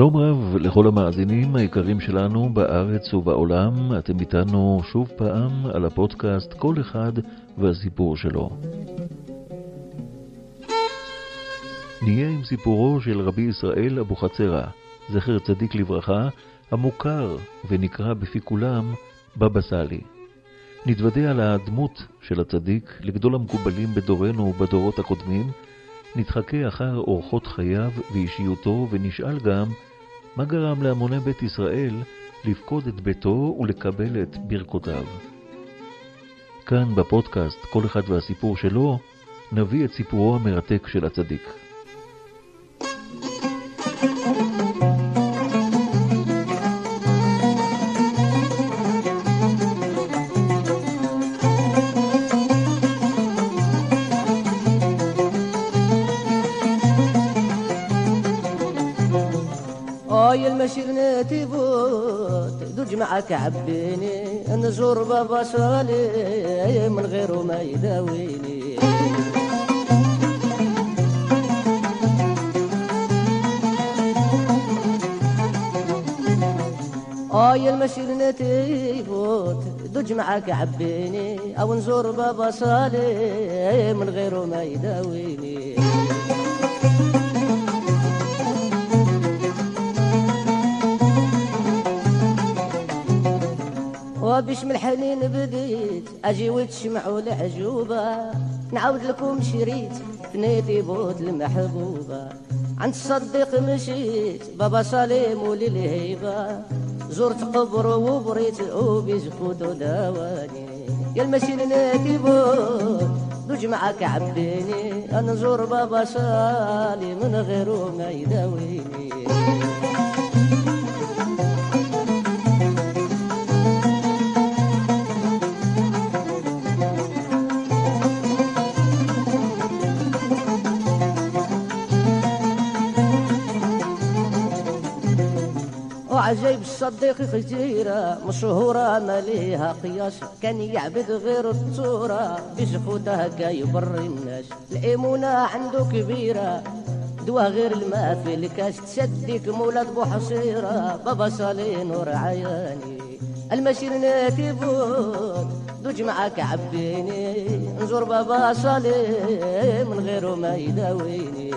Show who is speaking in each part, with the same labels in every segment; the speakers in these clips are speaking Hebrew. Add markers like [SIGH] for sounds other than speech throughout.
Speaker 1: שלום רב לכל המאזינים היקרים שלנו בארץ ובעולם, אתם איתנו שוב פעם על הפודקאסט כל אחד והסיפור שלו. נהיה עם סיפורו של רבי ישראל אבוחצירא, זכר צדיק לברכה, המוכר ונקרא בפי כולם בבא סאלי. נתוודע על הדמות של הצדיק לגדול המקובלים בדורנו ובדורות הקודמים, נתחכה אחר אורחות חייו ואישיותו ונשאל גם מה גרם להמוני בית ישראל לפקוד את ביתו ולקבל את ברכותיו. כאן בפודקאסט כל אחד והסיפור שלו נביא את סיפורו המרתק של הצדיק.
Speaker 2: معاك عبيني نزور بابا سالي من غيره ما يداويني. آي المشي لنتيفوت دج معاك عبيني. أو نزور بابا صالي من غيره ما يداويني. وبش من الحنين بديت أجي وتشمعوا العجوبة. نعاود لكم شريت فنيتي بوت المحبوبة. عند الصديق مشيت بابا سليم وللهيبة. زرت قبر وبريت وبيزفوت وداواني يا المسير ناتي بوت دوج معك عبيني. أنا نزور بابا سالي من غيره ما يداويني. وعجيب الصديق خزيرة مشهورة ما ليها قياس كان يعبد غير الصورة بزفوته هكا يبر الناس؟ الإيمونة عنده كبيرة دوا غير الماء في الكاس تسديك مولد بو حصيرة. بابا صالي نور عياني المسير ناتي بود دوج معاك عبيني نزور بابا صالي من غيره ما يداويني.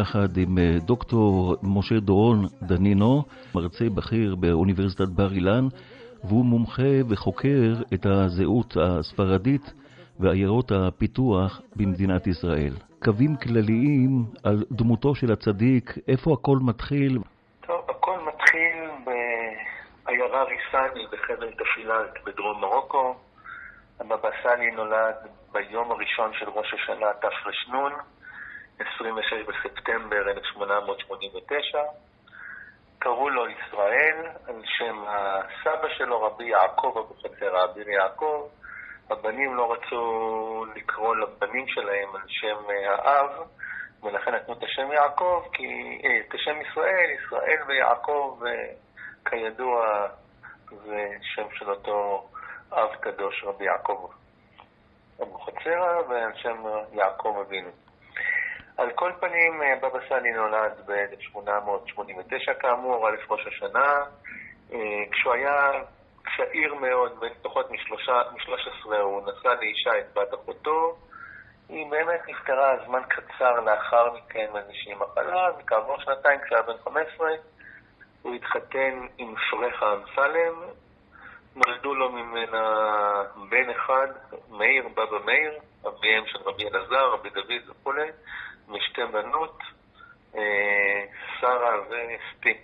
Speaker 1: אנחנו יחד עם אה, דוקטור משה דורון דנינו, מרצה בכיר באוניברסיטת בר אילן, והוא מומחה וחוקר את הזהות הספרדית ועיירות הפיתוח במדינת ישראל. קווים כלליים על דמותו של הצדיק, איפה הכל מתחיל?
Speaker 3: טוב, הכל מתחיל בעיירה ריסני בחבל תפילת בדרום מרוקו. הבבא סאלי נולד ביום הראשון של ראש השנה תרנ, 26 בספטמבר 1889. קראו לו ישראל על שם הסבא שלו, רבי יעקב אבוחצירא, אביר יעקב. הבנים לא רצו לקרוא לבנים שלהם על שם האב, ולכן נתנו את השם יעקב, כי, אה, את השם ישראל, ישראל ויעקב, אה, כידוע, זה שם של אותו אב קדוש, רבי יעקב אבוחצירא, ועל שם יעקב אבינו. על כל פנים, בבא סאלי נולד ב-1889 כאמור, א' ראש השנה, כשהוא היה צעיר מאוד, בן פחות מ-13, הוא נשא לאישה את בת אחותו. היא באמת נפטרה זמן קצר לאחר מכן מאיזושהי מחלה, וכעבור שנתיים, כשהיה בן 15, הוא התחתן עם פרחה אמסלם. נולדו לו ממנה בן אחד, מאיר, בבא מאיר, אביהם של רבי אלעזר, רבי דוד וכולי. משתי בנות, שרה וסטי.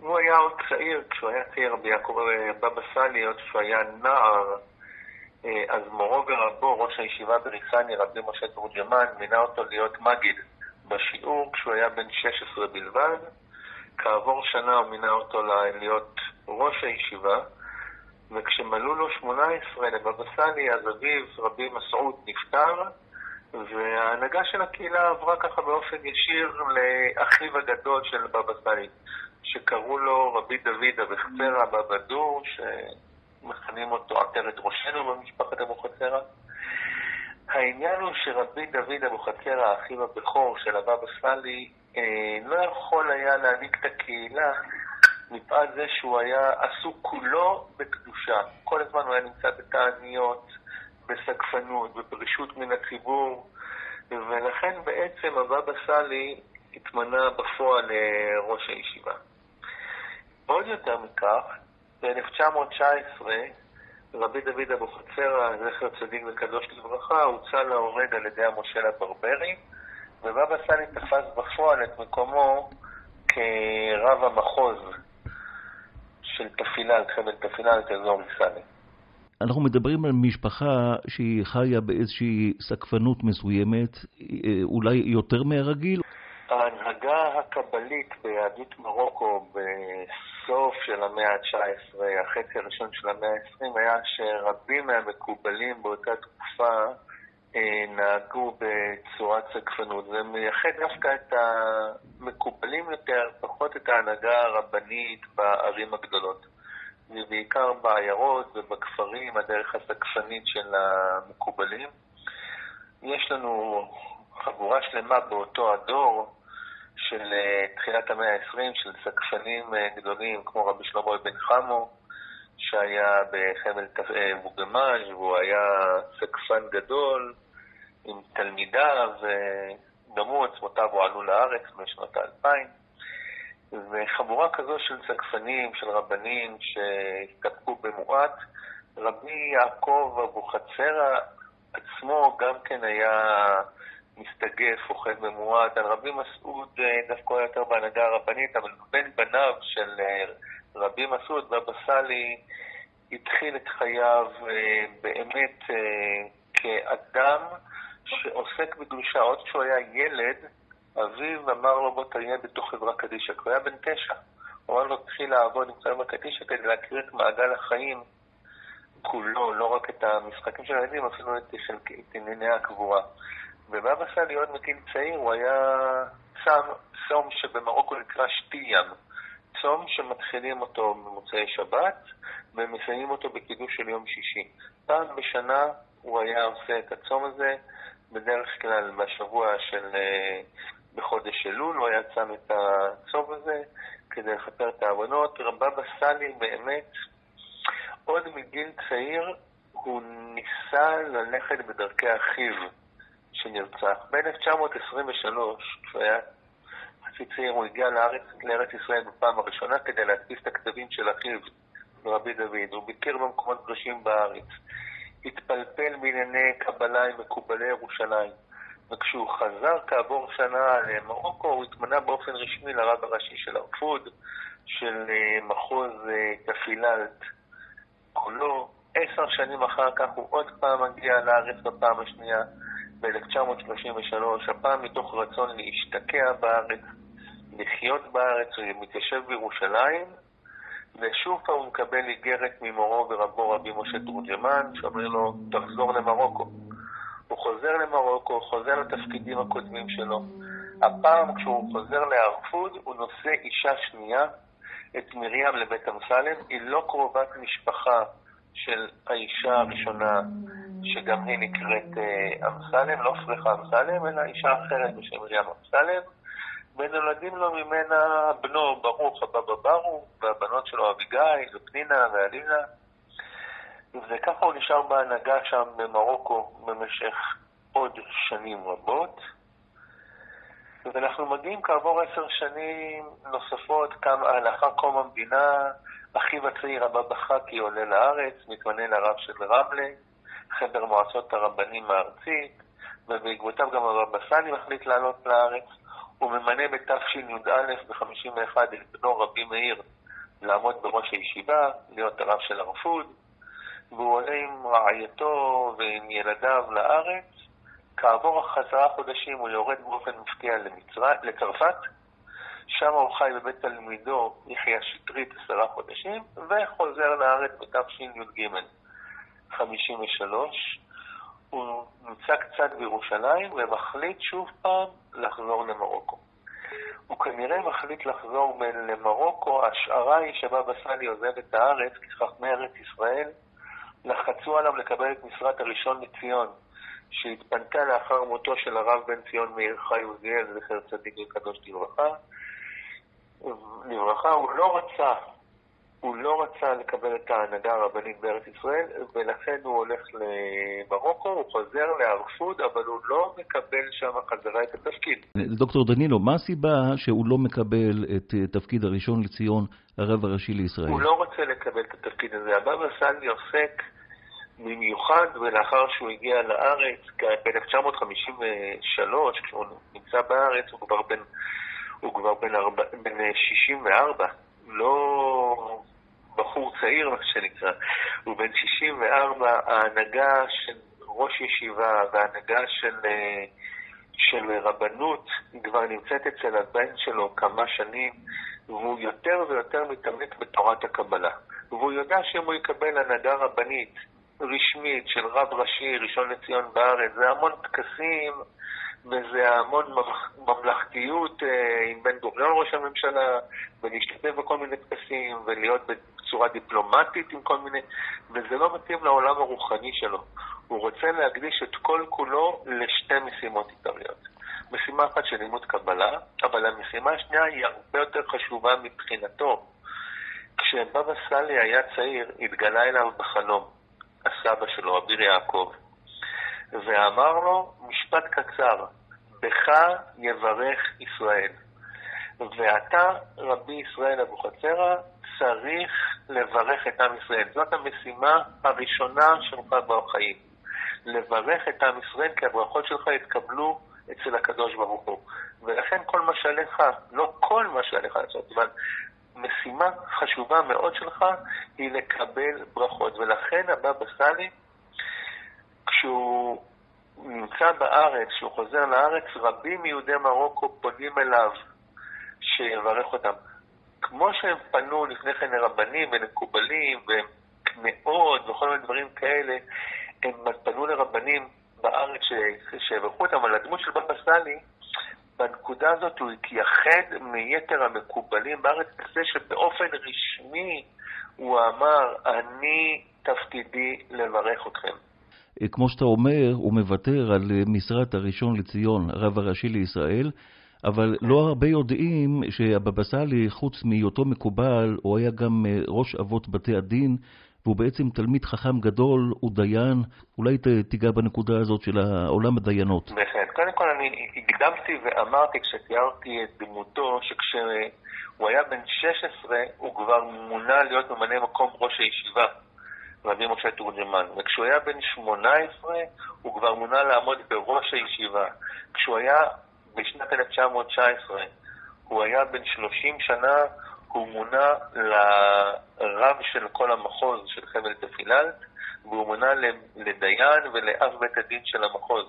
Speaker 3: הוא היה עוד צעיר, כשהוא היה צעיר, רבי יעקב בבא סאלי, עוד כשהוא היה נער, אז מורו ורבו, ראש הישיבה בריסני, רבי משה תורג'מן, מינה אותו להיות מגיד בשיעור כשהוא היה בן 16 בלבד. כעבור שנה הוא מינה אותו להיות ראש הישיבה, וכשמלאו לו 18 לבבא סאלי, אז אביו, רבי מסעוד, נפטר, וההנהגה של הקהילה עברה ככה באופן ישיר לאחיו הגדול של בבא סאלי, שקראו לו רבי דוד אבחצרה בבא דור, שמכנים אותו עטרת ראשנו במשפחת אבוחצירא. העניין הוא שרבי דוד אבוחצירא, האחיו הבכור של הבבא סאלי, אה, לא יכול היה להנהיג את הקהילה מפאת זה שהוא היה עסוק כולו בקדושה. כל הזמן הוא היה נמצא בתעניות, בסגפנות, בפרישות מן הציבור, ולכן בעצם הבבא סאלי התמנה בפועל לראש הישיבה. עוד יותר מכך, ב-1919 רבי דוד אבוחצירא, זכר צדיק וקדוש לברכה, הוצא להורג על ידי המושל הברברי, ובבא סאלי תפס בפועל את מקומו כרב המחוז של תפילה, חבל תפילה, את אזור מסאלי.
Speaker 1: אנחנו מדברים על משפחה שהיא חיה באיזושהי סקפנות מסוימת, אה, אולי יותר מהרגיל?
Speaker 3: ההנהגה הקבלית ביהדות מרוקו בסוף של המאה ה-19, החצי הראשון של המאה ה-20, היה שרבים מהמקובלים באותה תקופה אה, נהגו בצורת סקפנות. זה מייחד דווקא את המקובלים יותר, פחות את ההנהגה הרבנית בערים הגדולות. ובעיקר בעיירות ובכפרים, הדרך הסקפנית של המקובלים. יש לנו חבורה שלמה באותו הדור של אה, תחילת המאה ה-20, של סקפנים אה, גדולים כמו רבי שלמה בן חמו, שהיה בחבל מוגמאז' אה, והוא היה סקפן גדול עם תלמידיו, וגם הוא עצמותיו הועלו לארץ בשנות האלפיים. וחבורה כזו של צגפנים, של רבנים שהסתפקו במועט, רבי יעקב אבוחצירא עצמו גם כן היה מסתגף, אוכל במועט. על רבי מסעוד אה, דווקא היה יותר בהנהגה הרבנית, אבל בין בניו של אה, רבי מסעוד, בבא סאלי, התחיל את חייו אה, באמת כאדם שעוסק בקדושה. עוד כשהוא היה ילד, אביו אמר לו, בוא תהיה בתוך חברה קדישא, כי הוא היה בן תשע. הוא אמר לו, תתחיל לעבוד עם חברה קדישא כדי להכיר את מעגל החיים כולו, לא רק את המשחקים של הילדים, אפילו את, את ענייני הקבורה. ובאבא סאלי עוד מגיל צעיר הוא היה צם, צום שבמרוקו נקרא שתיים. צום שמתחילים אותו במוצאי שבת ומסיימים אותו בקידוש של יום שישי. פעם בשנה הוא היה עושה את הצום הזה, בדרך כלל בשבוע של אה, בחודש אלול, הוא היה שם את הצום הזה כדי לכפר את העוונות. רבבא סאלי באמת, עוד מגיל צעיר, הוא ניסה ללכת בדרכי אחיו שנרצח. ב-1923, כשהוא היה חצי צעיר, הוא הגיע לארץ, לארץ ישראל בפעם הראשונה כדי להדפיס את הכתבים של אחיו, רבי דוד. הוא ביקר במקומות קדושים בארץ. התפלפל בענייני קבלה עם מקובלי ירושלים. וכשהוא חזר כעבור שנה למרוקו, הוא התמנה באופן רשמי לרב הראשי של הרפוד, של אה, מחוז אה, תפיללת כולו. עשר שנים אחר כך הוא עוד פעם מגיע לארץ בפעם השנייה, ב-1933, הפעם מתוך רצון להשתקע בארץ, לחיות בארץ, הוא מתיישב בירושלים, ושוב פעם הוא מקבל איגרת ממורו ורבו רבי משה תורג'מן, שאומר לו, תחזור למרוקו. הוא חוזר למרוקו, חוזר לתפקידים הקודמים שלו. הפעם כשהוא חוזר להרפוד, הוא נושא אישה שנייה, את מרים לבית אמסלם. היא לא קרובת משפחה של האישה הראשונה, שגם היא נקראת אה, אמסלם, לא פרחה אמסלם, אלא אישה אחרת בשם מרים אמסלם. ונולדים לו ממנה בנו ברוך הבבא ברוך, והבנות שלו אביגיל ופנינה ואלינה. וככה הוא נשאר בהנהגה שם במרוקו במשך עוד שנים רבות. ואנחנו מגיעים כעבור עשר שנים נוספות, כמה, לאחר קום המדינה, אחיו הצעיר הבבא חכי עולה לארץ, מתמנה לרב של רמלה, חבר מועצות הרבנים הארצית, ובעקבותיו גם הבבא סאלי מחליט לעלות לארץ. הוא ממנה בתשי"א ב-51 את בנו רבי מאיר לעמוד בראש הישיבה, להיות הרב של הרפוד. והוא עולה עם רעייתו ועם ילדיו לארץ. כעבור עשרה חודשים הוא יורד באופן מפתיע לצרפת, שם הוא חי בבית תלמידו יחיא שטרית עשרה חודשים, וחוזר לארץ בתשי"ג, 53. הוא נמצא קצת בירושלים ומחליט שוב פעם לחזור למרוקו. הוא כנראה מחליט לחזור למרוקו, ההשערה היא שבבא סאלי עוזב את הארץ, כי חכמי ארץ ישראל לחצו עליו לקבל את משרת הראשון לציון, שהתפנתה לאחר מותו של הרב בן ציון מאיר חי עוזיאל, זכר צדיק וקדוש לברכה. לברכה, הוא לא רצה הוא לא רצה לקבל את ההנהגה הרבנית בארץ ישראל, ולכן הוא הולך למרוקו, הוא חוזר לארפוד, אבל הוא לא מקבל שם חזרה את התפקיד.
Speaker 1: דוקטור דנילו, מה הסיבה שהוא לא מקבל את תפקיד הראשון לציון, הרב הראשי לישראל?
Speaker 3: הוא לא רוצה לקבל את התפקיד הזה. הבבא סאלי עוסק במיוחד, ולאחר שהוא הגיע לארץ, ב-1953, כשהוא נמצא בארץ, הוא כבר בן, הוא כבר בן, ארבע, בן 64. לא בחור צעיר, מה שנקרא, הוא בן 64, ההנהגה של ראש ישיבה וההנהגה של, של רבנות כבר נמצאת אצל הבן שלו כמה שנים, והוא יותר ויותר מתעמק בתורת הקבלה. והוא יודע שאם הוא יקבל הנהגה רבנית רשמית של רב ראשי ראשון לציון בארץ, זה המון טקסים וזה המון ממלכתיות אה, עם בן גוריון ראש הממשלה, ולהשתתף בכל מיני טקסים, ולהיות בצורה דיפלומטית עם כל מיני... וזה לא מתאים לעולם הרוחני שלו. הוא רוצה להקדיש את כל כולו לשתי משימות עיקריות. משימה אחת של לימוד קבלה, אבל המשימה השנייה היא הרבה יותר חשובה מבחינתו. כשבבא סאלי היה צעיר, התגלה אליו בחלום הסבא שלו, אביר יעקב, ואמר לו משפט קצר, בך יברך ישראל. ואתה, רבי ישראל אבוחצירא, צריך לברך את עם ישראל. זאת המשימה הראשונה שלך בחיים. לברך את עם ישראל, כי הברכות שלך יתקבלו אצל הקדוש ברוך הוא. ולכן כל מה שעליך, לא כל מה שעליך לעשות, אבל משימה חשובה מאוד שלך היא לקבל ברכות. ולכן הבבא סאלי, כשהוא נמצא בארץ, כשהוא חוזר לארץ, רבים מיהודי מרוקו פונים אליו שיברך אותם. כמו שהם פנו לפני כן לרבנים ולמקובלים וקמעות וכל מיני דברים כאלה, הם פנו לרבנים בארץ שיברכו אותם, אבל הדמות של בבא סאלי, בנקודה הזאת הוא התייחד מיתר המקובלים בארץ בזה שבאופן רשמי הוא אמר, אני תפקידי לברך אתכם.
Speaker 1: אה, כמו שאתה אומר, הוא מוותר על אה, משרת הראשון לציון, הרב הראשי לישראל, אבל לא הרבה יודעים שהבבא סאלי, חוץ מהיותו מקובל, הוא היה גם אה, ראש אבות בתי הדין, והוא בעצם תלמיד חכם גדול, הוא דיין. אולי תיגע בנקודה הזאת של עולם הדיינות.
Speaker 3: בהחלט. קודם כל אני הקדמתי ואמרתי כשתיארתי את דמותו, שכשהוא היה בן 16, הוא כבר מונה להיות ממלא מקום ראש הישיבה. רבי משה תורג'מן. וכשהוא היה בן 18, הוא כבר מונה לעמוד בראש הישיבה. כשהוא היה בשנת 1919, הוא היה בן 30 שנה, הוא מונה לרב של כל המחוז של חבל תפילת, והוא מונה לדיין ולאב בית הדין של המחוז.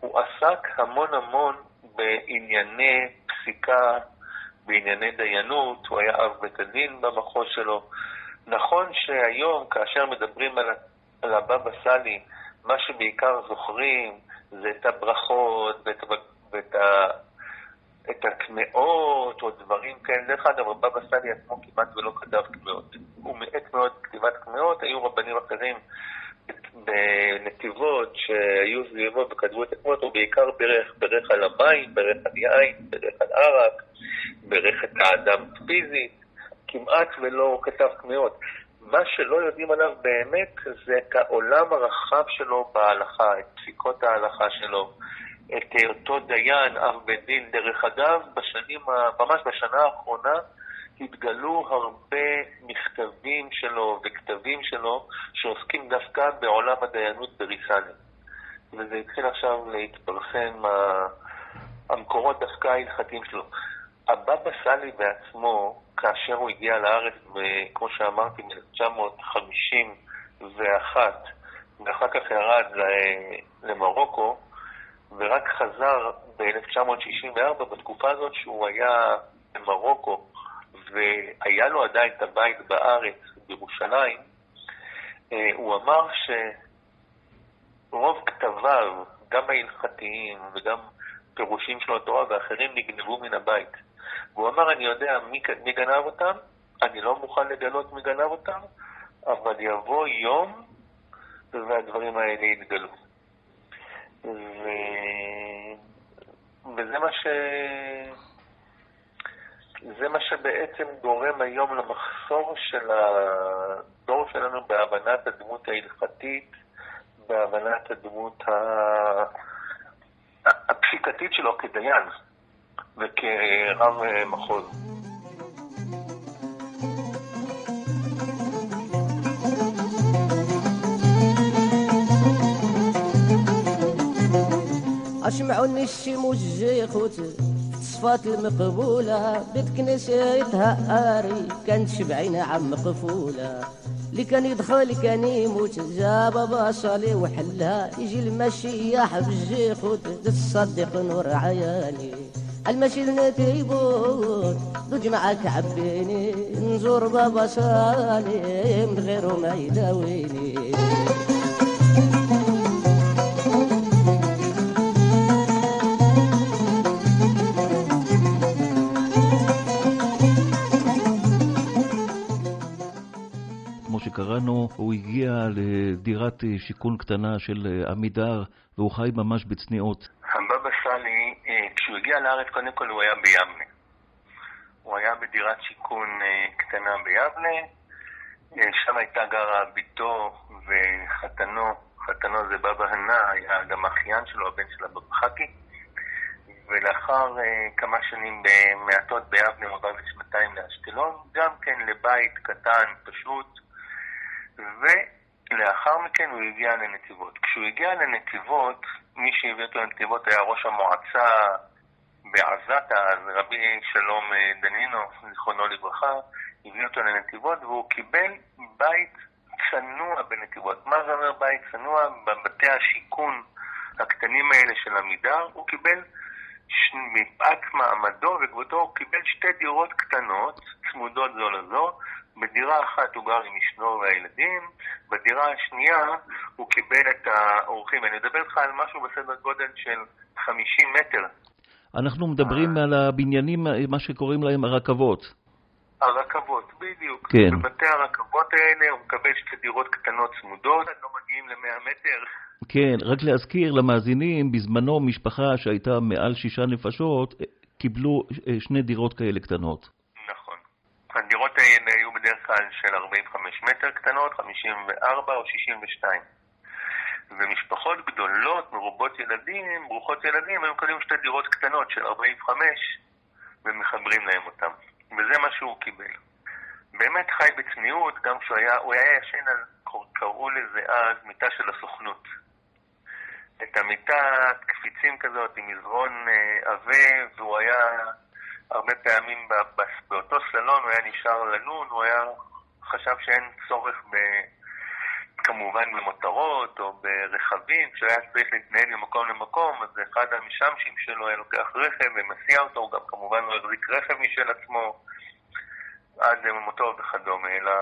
Speaker 3: הוא עסק המון המון בענייני פסיקה, בענייני דיינות, הוא היה אב בית הדין במחוז שלו. נכון שהיום, כאשר מדברים על, על הבבא סאלי, מה שבעיקר זוכרים זה את הברכות ואת, ואת ה... את הקמעות או דברים כאלה. דרך אגב, הבבא סאלי עצמו כמעט ולא כתב קמעות. הוא מעט מאוד כתיבת קמעות, היו רבנים אחרים בנתיבות שהיו סביבו וכתבו את הקמעות, הוא בעיקר ברך, ברך על המים, ברך על יין, ברך על ערק, ברך את האדם פיזית. כמעט ולא כתב קמיעות. מה שלא יודעים עליו באמת זה את העולם הרחב שלו בהלכה, את פסיקות ההלכה שלו, את היותו דיין, אב בית דין. דרך אגב, בשנים, ממש בשנה האחרונה התגלו הרבה מכתבים שלו וכתבים שלו שעוסקים דווקא בעולם הדיינות בריסני. וזה התחיל עכשיו להתפרסם, המקורות דווקא ההלכתיים שלו. הבבא סאלי בעצמו, כאשר הוא הגיע לארץ, כמו שאמרתי, מ-1951, ואחר כך ירד למרוקו, ורק חזר ב-1964, בתקופה הזאת שהוא היה במרוקו, והיה לו עדיין את הבית בארץ, בירושלים, אה, הוא אמר שרוב כתביו גם ההלכתיים וגם פירושים של התורה ואחרים נגנבו מן הבית. והוא אמר, אני יודע מי, מי גנב אותם, אני לא מוכן לגלות מי גנב אותם, אבל יבוא יום והדברים האלה יתגלו. ו... וזה מה ש... זה מה שבעצם גורם היום למחסור של הדור שלנו בהבנת הדמות ההלכתית, בהבנת הדמות ה... הפסיקתית שלו כדיין וכרב מחוז.
Speaker 2: أسمعوني الشموج خوت صفات المقبولة. بيت كنسيتها آري كانت شبعينة عم مقفولة. اللي كان يدخل كان يموت جاب بصلي وحلها. يجي المشيح بالجيخوت تصدق نور عياني. المشي نتيبون ضج معك عبيني نزور بابا صالي من غيره ما يداويني.
Speaker 1: שקראנו, הוא הגיע לדירת שיכון קטנה של עמידר, והוא חי ממש בצניעות.
Speaker 3: הבבא סאלי, אה, כשהוא הגיע לארץ, קודם כל הוא היה ביבנה. הוא היה בדירת שיכון אה, קטנה ביבנה, אה, שם הייתה גרה בתו וחתנו, חתנו זה בבא הנה, היה גם האחיין שלו, הבן של הבבא חכי. ולאחר uh, כמה שנים במעטות ביבנה הוא עבר לשנתיים לאשקלון, גם כן לבית קטן, פשוט, ולאחר מכן הוא הגיע לנתיבות. כשהוא הגיע לנתיבות, מי שהביא אותו לנתיבות היה ראש המועצה בעזתה, אז רבי שלום אה, דנינו, זיכרונו לברכה, הביא אותו לנתיבות והוא קיבל בית צנוע בנתיבות. מה זה אומר בית צנוע? בבתי השיכון הקטנים האלה של עמידר, הוא קיבל מפאת מעמדו וכבודו, הוא קיבל שתי דירות קטנות, צמודות זו לזו, בדירה אחת הוא גר עם אשתו והילדים, בדירה השנייה הוא קיבל את האורחים. אני מדבר איתך על משהו בסדר גודל של 50 מטר.
Speaker 1: אנחנו מדברים על הבניינים, מה שקוראים להם הרכבות.
Speaker 3: הרכבות, בדיוק.
Speaker 1: כן.
Speaker 3: בבתי הרכבות האלה הוא מקבל שתי דירות קטנות צמודות, לא מגיעים ל-100 מטר.
Speaker 1: כן, רק להזכיר למאזינים, בזמנו משפחה שהייתה מעל שישה נפשות, קיבלו אה, שני דירות כאלה קטנות.
Speaker 3: הדירות האלה היו בדרך כלל של 45 מטר קטנות, 54 או 62. ומשפחות גדולות, מרובות ילדים, ברוכות ילדים, היו קונים שתי דירות קטנות של 45 ומחברים להם אותם. וזה מה שהוא קיבל. באמת חי בצניעות, גם כשהוא היה, הוא היה ישן על, קראו לזה אז, מיטה של הסוכנות. את המיטה, קפיצים כזאת, עם מזרון אה, עבה, והוא היה הרבה פעמים באותו סלון הוא היה נשאר לנון, הוא היה חשב שאין צורך ב... כמובן במותרות או ברכבים, כשהוא היה צריך להתנהל ממקום למקום, אז אחד המשמשים שלו היה לוקח רכב ומסיע אותו, הוא גם כמובן לא החזיק רכב משל עצמו עד למותו וכדומה, אלא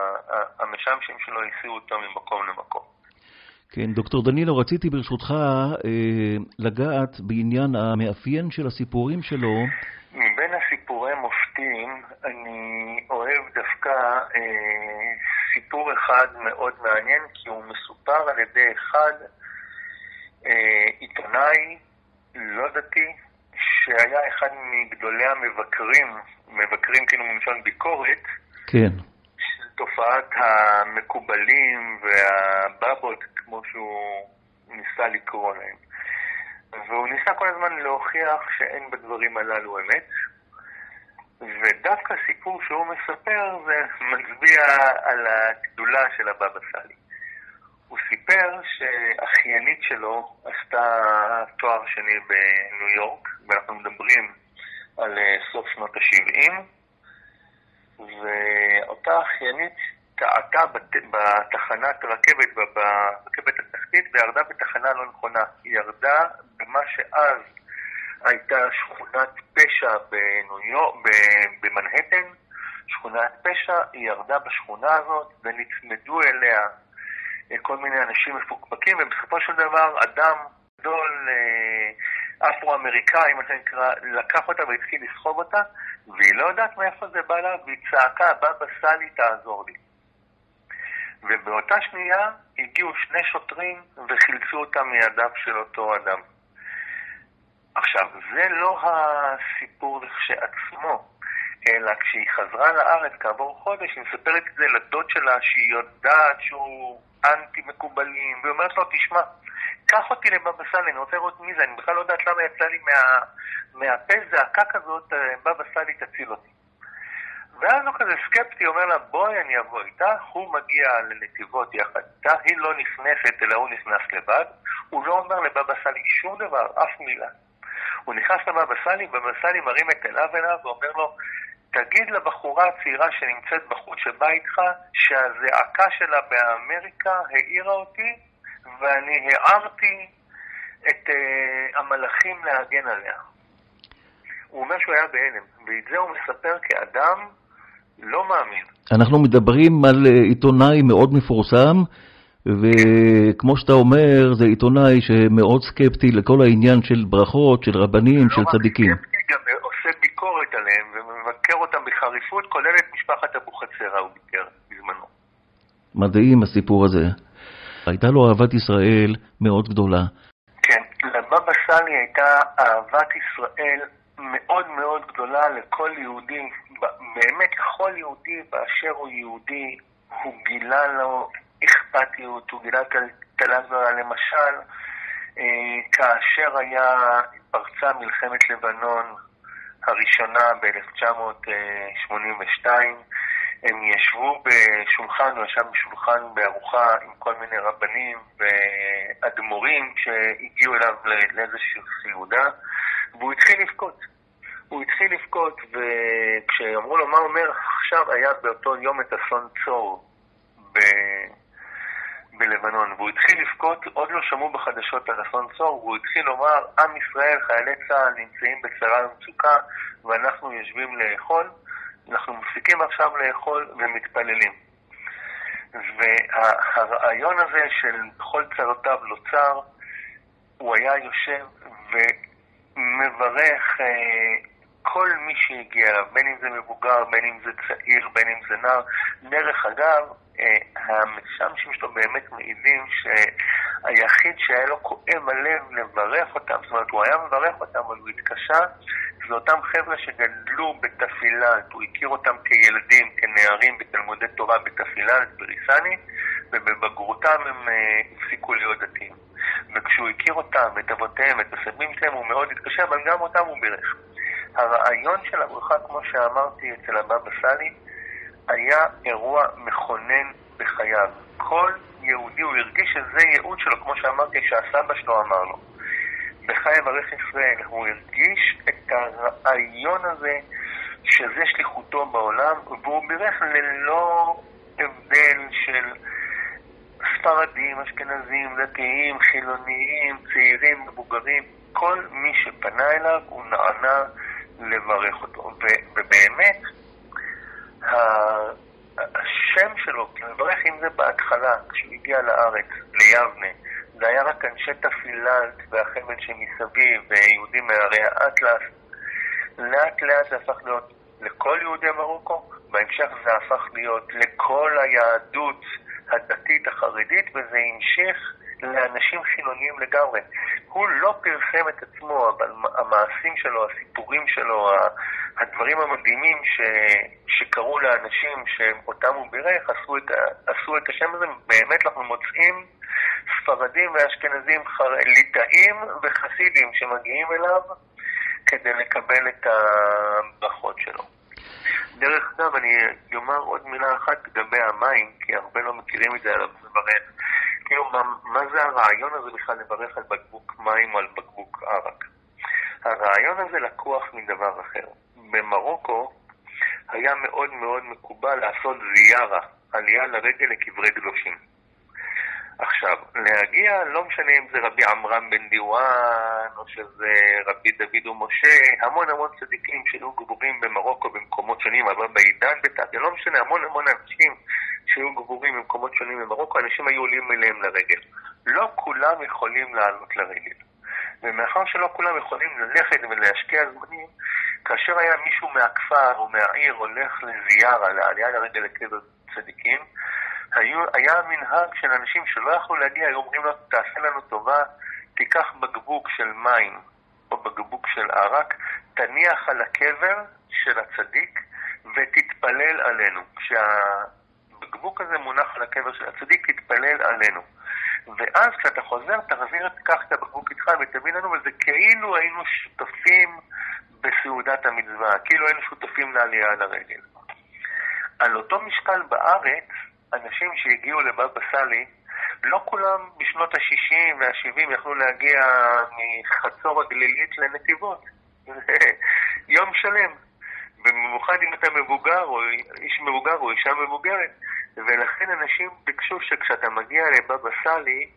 Speaker 3: המשמשים שלו הסיעו אותו ממקום למקום.
Speaker 1: כן, דוקטור דנינו, רציתי ברשותך אה, לגעת בעניין המאפיין של הסיפורים שלו.
Speaker 3: מבין סיפורי מופתים, אני אוהב דווקא אה, סיפור אחד מאוד מעניין, כי הוא מסופר על ידי אחד אה, עיתונאי לא דתי, שהיה אחד מגדולי המבקרים, מבקרים כאילו מלשון ביקורת,
Speaker 1: כן.
Speaker 3: של תופעת המקובלים והבבות, כמו שהוא ניסה לקרוא להם. והוא ניסה כל הזמן להוכיח שאין בדברים הללו אמת. ודווקא הסיפור שהוא מספר זה מצביע על הגדולה של הבבא סאלי. הוא סיפר שאחיינית שלו עשתה תואר שני בניו יורק, ואנחנו מדברים על אה, סוף שנות ה-70, ואותה אחיינית טעתה בת... בתחנת רכבת, ברכבת התחתית, וירדה בתחנה לא נכונה. היא ירדה במה שאז הייתה שכונת פשע בניו יורק, במנהטן, שכונת פשע, היא ירדה בשכונה הזאת ונצמדו אליה כל מיני אנשים מפוקפקים, ובסופו של דבר אדם גדול אה, אפרו-אמריקאי, מה שנקרא, לקח אותה והתחיל לסחוב אותה, והיא לא יודעת מאיפה זה בא לה, והיא צעקה, בבא סאלי תעזור לי. ובאותה שנייה הגיעו שני שוטרים וחילצו אותה מידיו של אותו אדם. עכשיו, זה לא הסיפור לכשעצמו, אלא כשהיא חזרה לארץ כעבור חודש, היא מספרת את זה לדוד שלה שהיא יודעת שהוא אנטי מקובלים, והיא אומרת לו, תשמע, קח אותי לבבא סאלי, אני רוצה לראות מי זה, אני בכלל לא יודעת למה יצא לי מה, מהפה זעקה כזאת, אה, בבא סאלי תציל אותי. ואז הוא כזה סקפטי, אומר לה, בואי אני אבוא איתך, הוא מגיע לנתיבות יחד איתה, היא לא נכנסת, אלא הוא נכנס לבד, הוא לא אומר לבבא סאלי שום דבר, אף מילה. הוא נכנס לבבא סאלי, בבא סאלי מרים את אליו אליו ואומר לו, תגיד לבחורה הצעירה שנמצאת בחוץ שבאה איתך, שהזעקה שלה באמריקה העירה אותי, ואני הערתי את uh, המלאכים להגן עליה. הוא אומר שהוא היה בהלם, ואת זה הוא מספר כאדם לא מאמין.
Speaker 1: אנחנו מדברים על אה, עיתונאי מאוד מפורסם, וכמו שאתה אומר, זה עיתונאי שמאוד סקפטי לכל העניין של ברכות, של רבנים, של צדיקים. לא רק
Speaker 3: סקפטי, גם עושה ביקורת עליהם ומבקר אותם בחריפות, כולל את משפחת אבוחצירא הוא ביקר בזמנו.
Speaker 1: מדהים הסיפור הזה. הייתה לו אהבת ישראל מאוד גדולה.
Speaker 3: כן, לבבא סאלי הייתה אהבת ישראל מאוד מאוד גדולה לכל יהודי, באמת לכל יהודי באשר הוא יהודי, הוא גילה לו אכפתיות, הוא גילה גדולה. למשל, אה, כאשר היה, פרצה מלחמת לבנון הראשונה ב-1982, הם ישבו בשולחן, הוא ישב בשולחן בארוחה עם כל מיני רבנים ואדמו"רים שהגיעו אליו לאיזושהי סעודה, והוא התחיל לבכות. הוא התחיל לבכות, וכשאמרו לו מה אומר, עכשיו היה באותו יום את אסון צור ב... בלבנון, והוא התחיל לבכות, עוד לא שמעו בחדשות על אסון צור, והוא התחיל לומר, עם ישראל, חיילי צה"ל נמצאים בצרה ומצוקה, ואנחנו יושבים לאכול, אנחנו מפסיקים עכשיו לאכול ומתפללים. והרעיון הזה של כל צרותיו לא צר, הוא היה יושב ומברך אה, כל מי שהגיע אליו, בין אם זה מבוגר, בין אם זה צעיר, בין אם זה נער. דרך אגב, אה, המשמשים שלו באמת מעידים שהיחיד שהיה לו כואב הלב לברך אותם, זאת אומרת, הוא היה מברך אותם, אבל הוא התקשה, זה אותם חבר'ה שגדלו בתפילת, הוא הכיר אותם כילדים, כנערים בתלמודי תורה בתפילת, בריסני, ובבגרותם הם אה, הפסיקו להיות דתיים. וכשהוא הכיר אותם, את אבותיהם, את הסבים שלהם, הוא מאוד התקשה, אבל גם אותם הוא בירך. הרעיון של הברכה, כמו שאמרתי אצל הבבא סאלי, היה אירוע מכונן בחייו. כל יהודי, הוא הרגיש שזה ייעוד שלו, כמו שאמרתי, שהסבא שלו אמר לו. בחי יברך ישראל, הוא הרגיש את הרעיון הזה שזה שליחותו בעולם, והוא בירך ללא הבדל של ספרדים, אשכנזים, דתיים, חילוניים, צעירים, מבוגרים. כל מי שפנה אליו, הוא נענה לברך אותו. ובאמת, השם שלו, כי מברך אם זה בהתחלה, כשהוא הגיע לארץ, ליבנה, זה היה רק אנשי תפילת והחבל שמסביב, ויהודים מהרי האטלס. לאט לאט זה הפך להיות לכל יהודי מרוקו, בהמשך זה הפך להיות לכל היהדות הדתית החרדית, וזה המשיך לאנשים חילוניים לגמרי. הוא לא פרסם את עצמו, אבל המעשים שלו, הסיפורים שלו, הדברים המדהימים ש, שקרו לאנשים שאותם הוא בירך, עשו את, עשו את השם הזה, באמת אנחנו מוצאים ספרדים ואשכנזים, ליטאים וחסידים שמגיעים אליו כדי לקבל את הברכות שלו. דרך אגב, אני אומר עוד מילה אחת לגבי המים, כי הרבה לא מכירים את זה עליו לברך. כאילו, מה, מה זה הרעיון הזה בכלל לברך על בקבוק מים או על בקבוק ערק? הרעיון הזה לקוח מדבר אחר. במרוקו היה מאוד מאוד מקובל לעשות זיארה, עלייה לרגל לקברי קדושים. עכשיו, להגיע, לא משנה אם זה רבי עמרם בן דיואן, או שזה רבי דוד ומשה, המון המון צדיקים שהיו גבורים במרוקו במקומות שונים, אבל בעידן בתת, לא משנה, המון המון אנשים שהיו גבורים במקומות שונים במרוקו, אנשים היו עולים אליהם לרגל. לא כולם יכולים לעלות לרגל. ומאחר שלא כולם יכולים ללכת ולהשקיע זמנים, כאשר היה מישהו מהכפר או מהעיר הולך לזיארה, לעלייה לרגל לקבר צדיקים, היו, היה מנהג של אנשים שלא יכלו להגיע, היו אומרים לו, תעשה לנו טובה, תיקח בקבוק של מים או בקבוק של ערק, תניח על הקבר של הצדיק ותתפלל עלינו. כשהבקבוק הזה מונח על הקבר של הצדיק, תתפלל עלינו. ואז כשאתה חוזר, תחזיר, קח את הבקבוק איתך ותביא לנו, וזה כאילו היינו שותפים בסעודת המצווה, כאילו היינו שותפים לעלייה על הרגל. על אותו משקל בארץ, אנשים שהגיעו לבבא סאלי, לא כולם בשנות ה-60 וה-70 יכלו להגיע מחצור הגלילית לנתיבות. [LAUGHS] יום שלם. במיוחד אם אתה מבוגר, או איש מבוגר או אישה מבוגרת. ולכן אנשים ביקשו שכשאתה מגיע לבבא סאלי,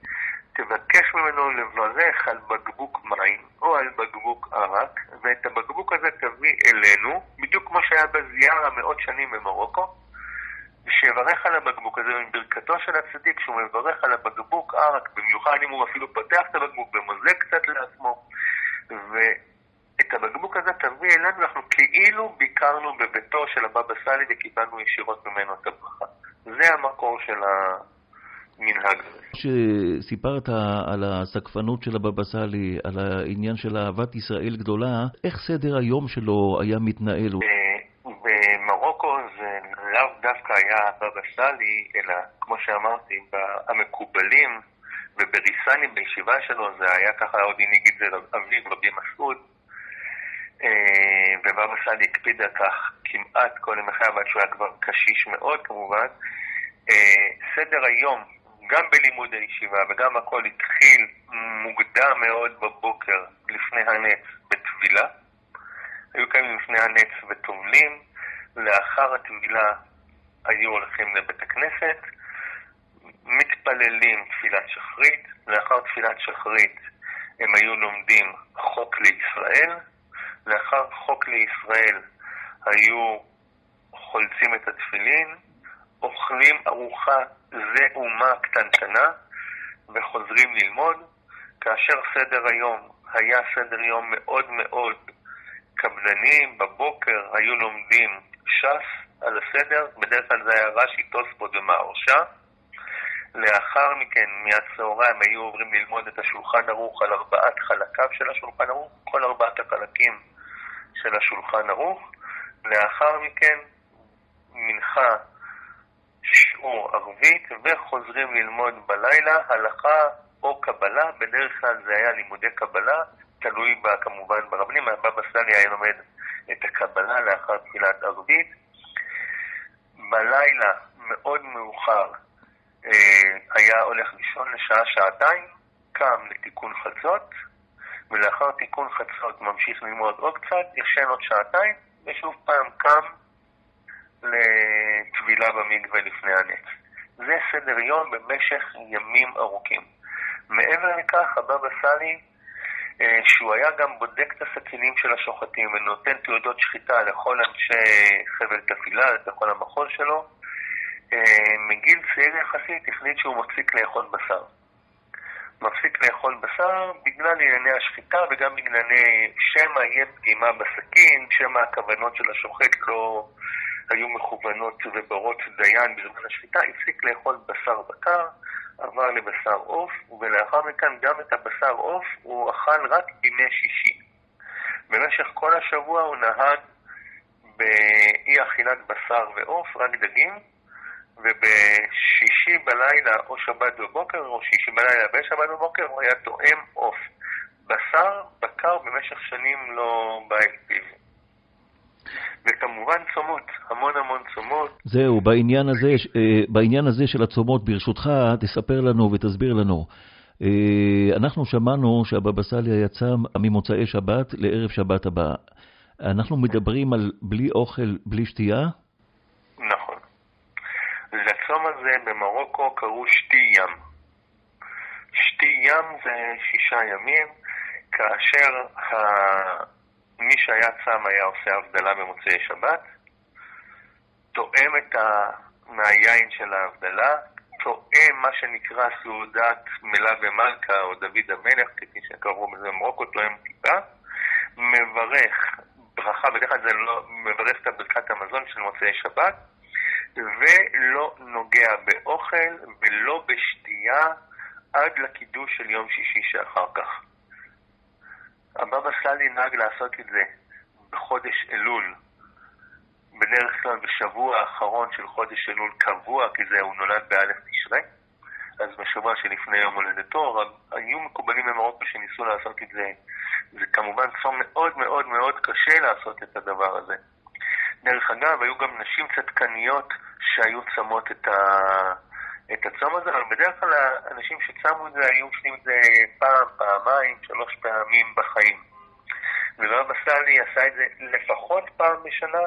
Speaker 3: תבקש ממנו לברך על בקבוק מים או על בקבוק ערק, ואת הבקבוק הזה תביא אלינו, בדיוק כמו שהיה בזיארה מאות שנים במרוקו, שיברך על הבקבוק הזה ברכתו של הצדיק, כשהוא מברך על הבקבוק ערק, במיוחד אם הוא אפילו פותח את הבקבוק ומוזג קצת לעצמו, ואת הבקבוק הזה תביא אלינו, אנחנו כאילו ביקרנו בביתו של הבבא סאלי וקיבלנו ישירות ממנו את הברכה. זה המקור של המנהג הזה.
Speaker 1: כשסיפרת על הסקפנות של הבבא סאלי, על העניין של אהבת ישראל גדולה, איך סדר היום שלו היה מתנהל?
Speaker 3: במרוקו זה לאו דווקא היה הבבא סאלי, אלא כמו שאמרתי, המקובלים ובריסני בישיבה שלו זה היה ככה, עוד הנהיג את זה אביו רבי מסעוד, אה, ובבא סאלי הקפיד על כך כמעט כל ימי חייו, עד שהוא היה כבר קשיש מאוד כמובן. אה, סדר היום, גם בלימוד הישיבה וגם הכל התחיל מוקדם מאוד בבוקר לפני הנץ בטבילה. היו קמים לפני הנץ וטובלים, לאחר הטבילה היו הולכים לבית הכנסת, מתפללים תפילת שחרית, לאחר תפילת שחרית הם היו לומדים חוק לישראל, לאחר חוק לישראל היו חולצים את התפילין, אוכלים ארוחה זה אומה קטנטנה וחוזרים ללמוד, כאשר סדר היום היה סדר יום מאוד מאוד קבלני, בבוקר היו לומדים ש"ס על הסדר, בדרך כלל זה היה רש"י, תוספות ומהרשה. לאחר מכן, מהצהריים, היו עוברים ללמוד את השולחן ערוך על ארבעת חלקיו של השולחן ערוך, כל ארבעת החלקים של השולחן ערוך. לאחר מכן, מנחה, שיעור ערבית, וחוזרים ללמוד בלילה הלכה או קבלה, בדרך כלל זה היה לימודי קבלה, תלוי בה, כמובן ברבנים, הבבא סאלי היה לומד את הקבלה לאחר תפילת ערבית. בלילה, מאוד מאוחר, אה, היה הולך לישון לשעה-שעתיים, קם לתיקון חצות, ולאחר תיקון חצות ממשיך ללמוד עוד קצת, ישן עוד שעתיים, ושוב פעם קם לטבילה במקווה לפני הנץ. זה סדר יום במשך ימים ארוכים. מעבר לכך, הבבא סאלי שהוא היה גם בודק את הסכינים של השוחטים ונותן תעודות שחיטה לכל אנשי חבל תפילה, לכל המחוז שלו, אה, מגיל צעיר יחסית החליט שהוא מפסיק לאכול בשר. מפסיק לאכול בשר בגלל ענייני השחיטה וגם בגלל שמא יהיה פגימה בסכין, שמא הכוונות של השוחט לא היו מכוונות וברות דיין בזמן השחיטה, הפסיק לאכול בשר בקר. עבר לבשר עוף, ולאחר מכן גם את הבשר עוף הוא אכל רק בימי שישי. במשך כל השבוע הוא נהג באי אכילת בשר ועוף, רק דגים, ובשישי בלילה או שבת בבוקר, או שישי בלילה ושבת בבוקר, הוא היה טועם עוף. בשר בקר במשך שנים לא בא אל פיו. וכמובן צומות, המון המון צומות.
Speaker 1: זהו, בעניין הזה, אה, בעניין הזה של הצומות, ברשותך, תספר לנו ותסביר לנו. אה, אנחנו שמענו שהבבא סאליה יצא ממוצאי שבת לערב שבת הבאה. אנחנו מדברים על בלי אוכל, בלי שתייה?
Speaker 3: נכון. לצום הזה במרוקו קראו שתי ים. שתי ים זה שישה ימים, כאשר מי שהיה צם היה עושה הבדלה במוצאי שבת, תואם את ה... מהיין של ההבדלה, טועם מה שנקרא סעודת מלה ומלכה, או דוד המלך, כפי שקראו בזה במרוקו, טועם טיפה, מברך ברכה, בדרך כלל זה לא מברך את ברכת המזון של מוצאי שבת, ולא נוגע באוכל ולא בשתייה עד לקידוש של יום שישי שאחר כך. הבבא סאלי נהג לעשות את זה בחודש אלול, בדרך כלל בשבוע האחרון של חודש אלול קבוע, כי זה הוא נולד באלף תשרי, אז בשבוע שלפני יום הולדתו, היו מקובלים במרוקו שניסו לעשות את זה. זה כמובן צום מאוד מאוד מאוד קשה לעשות את הדבר הזה. דרך אגב, היו גם נשים צדקניות שהיו צמות את, ה... את הצום הזה, אבל בדרך כלל האנשים שצמו את זה היו עושים את זה פעם, פעמיים, שלוש פעמים בחיים. ורב סאלי עשה את זה לפחות פעם בשנה,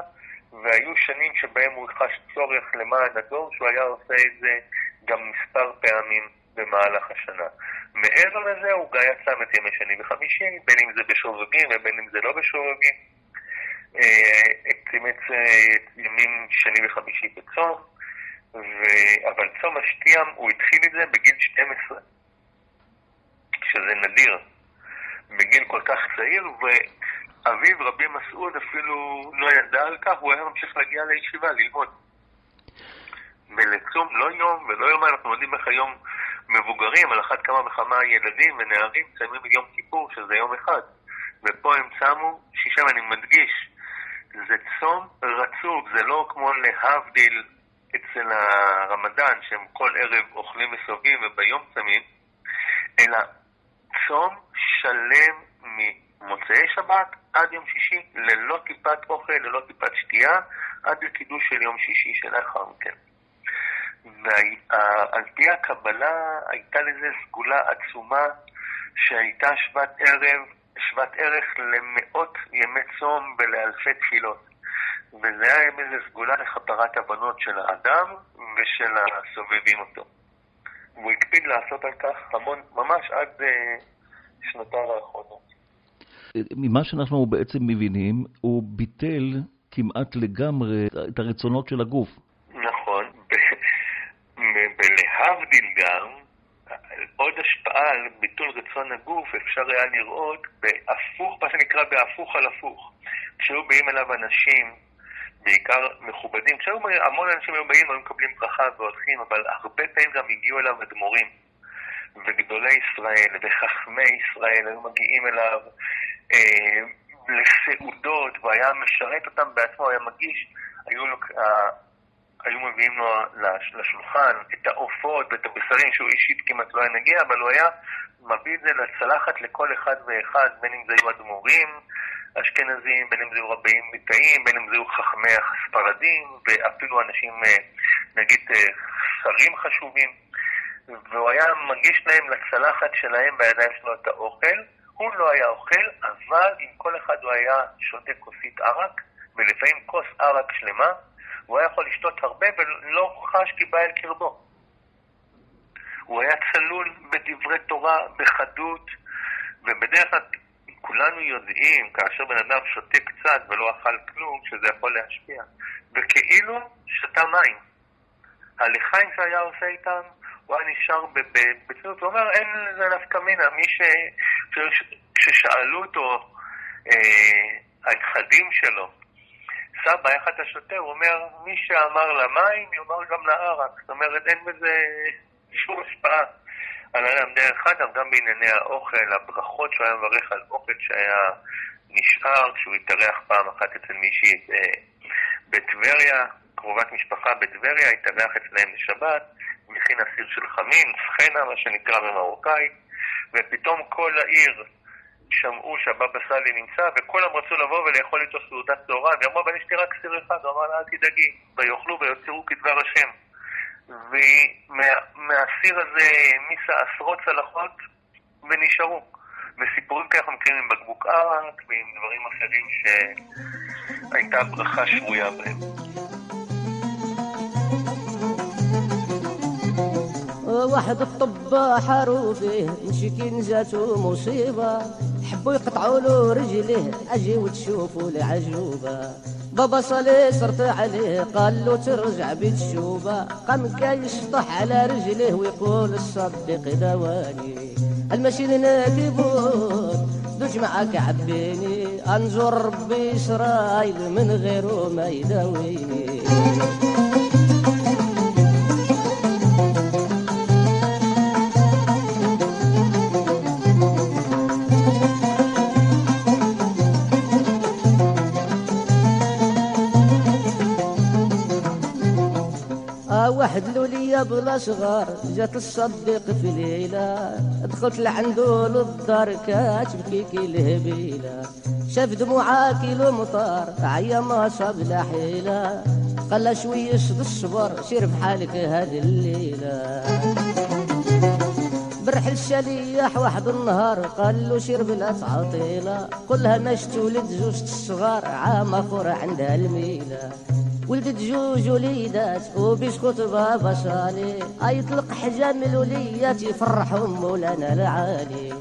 Speaker 3: והיו שנים שבהם הוא חש צורך למען הדור, שהוא היה עושה את זה גם מספר פעמים במהלך השנה. מעבר לזה הוא גם יצא את ימי שני וחמישי, בין אם זה בשובבים ובין אם זה לא בשובבים. אה, ימים שני וחמישי בצום, ו... אבל צום השתייה, הוא התחיל את זה בגיל 12, שזה נדיר, בגיל כל כך צעיר, ואביו רבי מסעוד אפילו לא ידע על כך, הוא היה ממשיך להגיע לישיבה, ללמוד. ולצום לא יום ולא יום, אנחנו יודעים איך היום מבוגרים, על אחת כמה וכמה ילדים ונערים צמים יום כיפור, שזה יום אחד. ופה הם צמו שישה, ואני מדגיש, זה צום רצוף, זה לא כמו להבדיל אצל הרמדאן, שהם כל ערב אוכלים וסובבים וביום צמים, אלא צום שלם ממוצאי שבת עד יום שישי, ללא טיפת אוכל, ללא טיפת שתייה, עד לקידוש של יום שישי שלאחר מכן. ועל פי הקבלה הייתה לזה סגולה עצומה שהייתה שוות ערב, שוות ערך למאות ימי צום ולאלפי תפילות. וזה היה איזו סגולה לכפרת הבנות של האדם ושל הסובבים אותו. והוא הקפיד לעשות על כך המון, ממש עד uh, שנותיו האחרונות.
Speaker 1: ממה שאנחנו בעצם מבינים, הוא ביטל כמעט לגמרי את הרצונות של הגוף.
Speaker 3: להבדיל גם, עוד השפעה על ביטול רצון הגוף אפשר היה לראות בהפוך, מה שנקרא בהפוך על הפוך. כשהיו באים אליו אנשים, בעיקר מכובדים, כשהיו המון אנשים היו באים, היו מקבלים ברכה והולכים, אבל הרבה פעמים גם הגיעו אליו אדמו"רים. וגדולי ישראל וחכמי ישראל היו מגיעים אליו אה, לסעודות, והיה משרת אותם בעצמו, היה מגיש, היו לו, היו מביאים לו לשולחן את העופות ואת הבשרים שהוא אישית כמעט לא היה נגיע, אבל הוא היה מביא את זה לצלחת לכל אחד ואחד, בין אם זה היו אדמו"רים אשכנזים, בין אם זה היו רבים ליטאים, בין אם זה היו חכמי הספרדים, ואפילו אנשים, אה, נגיד, אה, שרים חשובים. והוא היה מגיש להם לצלחת שלהם בידיים שלו את האוכל. הוא לא היה אוכל, אבל עם כל אחד הוא היה שותה כוסית ערק, ולפעמים כוס ערק שלמה, הוא היה יכול לשתות הרבה ולא חש כי בא אל קרבו. הוא היה צלול בדברי תורה, בחדות, ובדרך כלל כולנו יודעים, כאשר בן אדם שותה קצת ולא אכל כלום, שזה יכול להשפיע. וכאילו שתה מים. הלחיים שהיה עושה איתם, הוא היה נשאר בצניעות, הוא אומר, אין לזה נפקא מינה. מי ש... כששאלו אותו, אה, הנכדים שלו, סבא, איך אתה שותה? הוא אומר, מי שאמר למים, יאמר גם לערק. זאת אומרת, אין בזה שום השפעה על האדם. דרך אגב, גם בענייני האוכל, הברכות שהוא היה מברך על אוכל שהיה נשאר, כשהוא התארח פעם אחת אצל מישהי בטבריה, קרובת משפחה בטבריה, התארח אצלהם לשבת, מכין אסיר של חמין, סחנה, מה שנקרא במרוקאית, ופתאום כל העיר שמעו שהבבא סאלי נמצא, וכולם רצו לבוא ולאכול איתו סעודת צהריים, והיא אמרה, אבל יש לי רק סיר אחד, הוא אמר לה, אל תדאגי, ויאכלו ויוצרו כדבר השם. ומהסיר הזה העמיסה עשרות צלחות ונשארו. וסיפורים כאלה אנחנו מכירים עם בקבוק ערק ועם דברים אחרים שהייתה ברכה שרויה בהם.
Speaker 2: واحد الطبا حاروا فيه مشكين جاتو مصيبة. حبوا يقطعوا له رجليه أجي وتشوفوا العجوبة. بابا صلي صرت عليه قال له ترجع بيت الشوبة قام كان يشطح على رجليه ويقول الصديق دواني. المشي لنادي بود دوج معاك عبيني. انزور ربي اسرائيل من غيره ما يداويني. واحد لولية بلا صغار جات الصديق في ليلة. دخلت لعنده للدار كاتبكي كي الهبيلة شاف دموعها كيلو مطار عيا ما صاب لا حيلة. قال شوية الصبر سير بحالك هذه الليلة. برحل الشليح واحد النهار قال له شرب لا تعطيلة قلها ماش تولد زوج الصغار عام اخر عندها الميلة. ولدت جوج وليدات وبسكوت بابا صالي يطلق حجام الوليات يفرحهم مولانا العالي.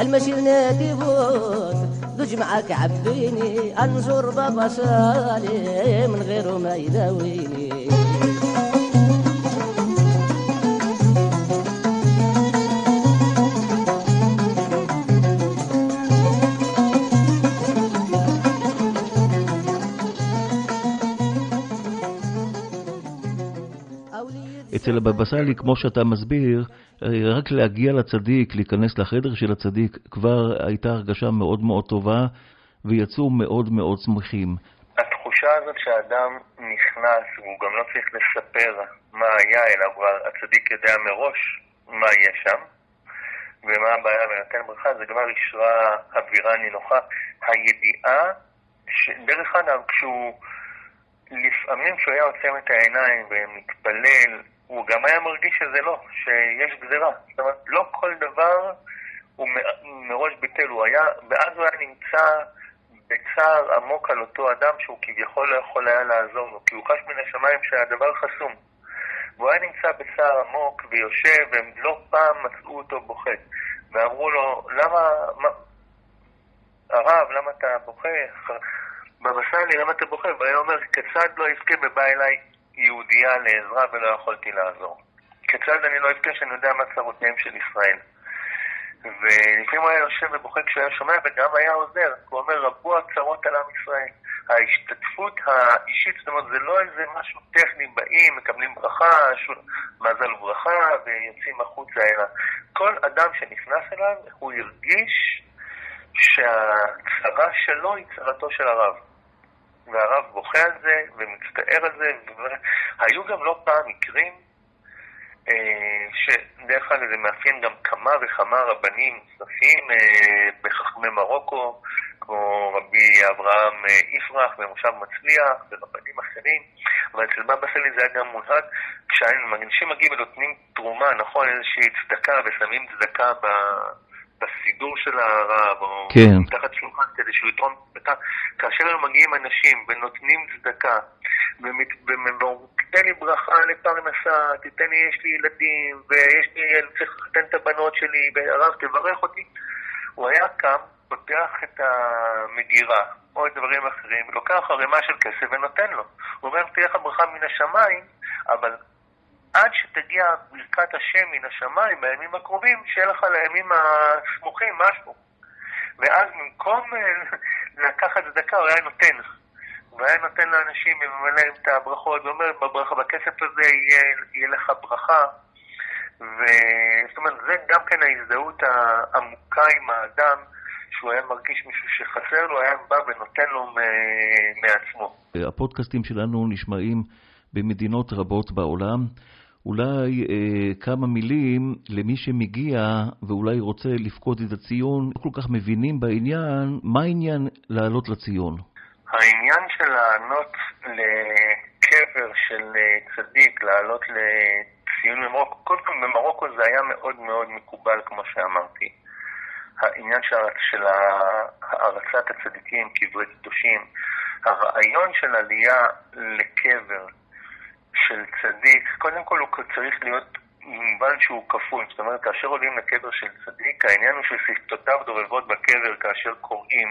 Speaker 2: المشي نادي بوت دوج معاك عبيني أنزور بابا صالي من غيره ما يداويني.
Speaker 1: אצל הבבא סאלי, כמו שאתה מסביר, רק להגיע לצדיק, להיכנס לחדר של הצדיק, כבר הייתה הרגשה מאוד מאוד טובה, ויצאו מאוד מאוד שמחים.
Speaker 3: התחושה הזאת שהאדם נכנס, והוא גם לא צריך לספר מה היה, אלא כבר הצדיק יודע מראש מה יהיה שם, ומה הבעיה ונותן ברכה, זה כבר ישרה אווירה נינוחה. הידיעה, ש... דרך אגב, כשהוא, לפעמים כשהוא היה עוצם את העיניים ומתפלל, הוא גם היה מרגיש שזה לא, שיש גזירה. זאת אומרת, לא כל דבר הוא מראש ביטל, הוא היה, ואז הוא היה נמצא בצער עמוק על אותו אדם שהוא כביכול לא יכול היה לעזור לו, כי הוא חש מן השמיים שהדבר חסום. והוא היה נמצא בצער עמוק ויושב, והם לא פעם מצאו אותו בוכה. ואמרו לו, למה, מה, הרב, למה אתה בוכה? בבא סאלי, למה אתה בוכה? והיה אומר, כיצד לא יזכה ובא אליי יהודייה לעזרה ולא יכולתי לעזור? כיצד אני לא אבכה שאני יודע מה צרותיהם של ישראל? ולפעמים הוא היה יושב ובוכה כשהוא היה שומע וגם היה עוזר. הוא אומר, רבו הצרות על עם ישראל. ההשתתפות האישית, זאת אומרת, זה לא איזה משהו טכני, באים, מקבלים ברכה, מזל וברכה ויוצאים החוצה, אלא כל אדם שנכנס אליו, הוא הרגיש שהצרה שלו היא צרתו של הרב. והרב בוכה על זה ומצטער על זה. היו גם לא פעם מקרים שדרך אגב זה מאפיין גם כמה וכמה רבנים נוספים בחכמי מרוקו, כמו רבי אברהם יפרח במושב מצליח ורבנים אחרים, אבל אצל בבא סאלי זה היה גם מונהג, כשאנשים מגיעים ונותנים תרומה, נכון, איזושהי צדקה ושמים צדקה ב... בסידור של הרב, או
Speaker 1: כן.
Speaker 3: מתחת שולחן כדי שהוא יתרום צדקה, כאשר הם מגיעים אנשים ונותנים צדקה, ואומרים, תיתן לי ברכה לפרנסה, תיתן לי, יש לי ילדים, ויש לי, אני צריך לחתן את הבנות שלי, והרב תברך אותי, הוא היה קם, פותח את המגירה, או את דברים אחרים, לוקח ערימה של כסף ונותן לו. הוא אומר, תהיה לך ברכה מן השמיים, אבל עד שתגיע ברכת השם מן השמיים בימים הקרובים, שיהיה לך לימים הסמוכים משהו. ואז במקום [LAUGHS] לקחת צדקה, הוא היה נותן. הוא היה נותן לאנשים וממלא להם את הברכות, ואומר, בברכה, בכסף הזה יהיה, יהיה לך ברכה. וזאת אומרת, זה גם כן ההזדהות העמוקה עם האדם, שהוא היה מרגיש מישהו שחסר לו, היה בא ונותן לו מעצמו.
Speaker 1: הפודקאסטים שלנו נשמעים במדינות רבות בעולם. אולי אה, כמה מילים למי שמגיע ואולי רוצה לפקוד את הציון, לא כל כך מבינים בעניין, מה העניין לעלות לציון?
Speaker 3: העניין של לעלות לקבר של צדיק, לעלות לציון במרוקו, קודם כל במרוקו זה היה מאוד מאוד מקובל כמו שאמרתי. העניין של הערצת הצדיקים, קברי קדושים, הרעיון של עלייה לקבר של צדיק, קודם כל הוא צריך להיות במובן שהוא כפוי, זאת אומרת, כאשר עולים לקבר של צדיק, העניין הוא ששפתותיו דובבות בקבר כאשר קוראים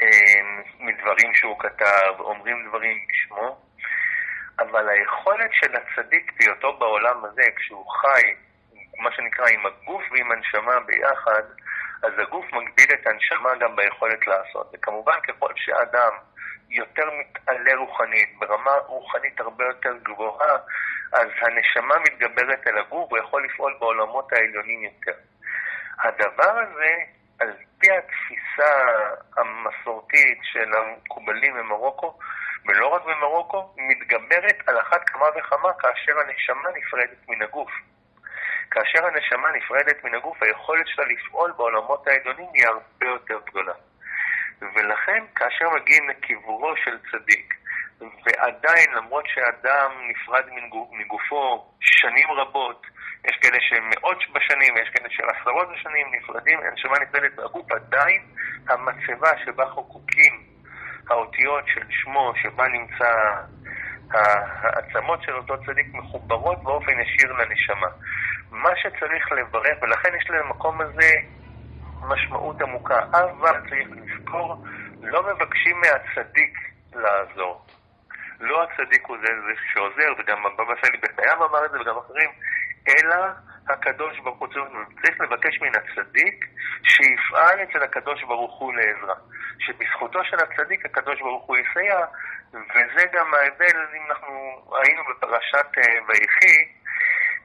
Speaker 3: אה, מדברים שהוא כתב, אומרים דברים בשמו, אבל היכולת של הצדיק בהיותו בעולם הזה, כשהוא חי, מה שנקרא, עם הגוף ועם הנשמה ביחד, אז הגוף מגביל את הנשמה גם ביכולת לעשות. וכמובן, ככל שאדם יותר מתעלה רוחנית, ברמה רוחנית הרבה יותר גבוהה, אז הנשמה מתגברת אל הגוף, הוא יכול לפעול בעולמות העליונים יותר. הדבר הזה, על פי התפיסה המסורתית של המקובלים במרוקו, ולא רק במרוקו, מתגברת על אחת כמה וכמה כאשר הנשמה נפרדת מן הגוף. כאשר הנשמה נפרדת מן הגוף, היכולת שלה לפעול בעולמות העליונים היא הרבה יותר גדולה. ולכן, כאשר מגיעים לקברו של צדיק, ועדיין, למרות שאדם נפרד מגופו שנים רבות, יש כאלה שהם מאות בשנים, יש כאלה של עשרות בשנים נפרדים, הנשמה נפרדת מהגוף, עדיין המצבה שבה חוקקים האותיות של שמו, שבה נמצא העצמות של אותו צדיק מחוברות באופן ישיר לנשמה. מה שצריך לברך, ולכן יש למקום הזה משמעות עמוקה, אבל צריך לזכור, לא מבקשים מהצדיק לעזור. לא הצדיק הוא זה, זה שעוזר, וגם הבבא סאלי בחייו אמר את זה וגם אחרים, אלא הקדוש ברוך הוא צריך לבקש מן הצדיק שיפעל אצל הקדוש ברוך הוא לעזרה. שבזכותו של הצדיק הקדוש ברוך הוא יסייע, וזה גם ההבדל, אם אנחנו היינו בפרשת אה, ויחי,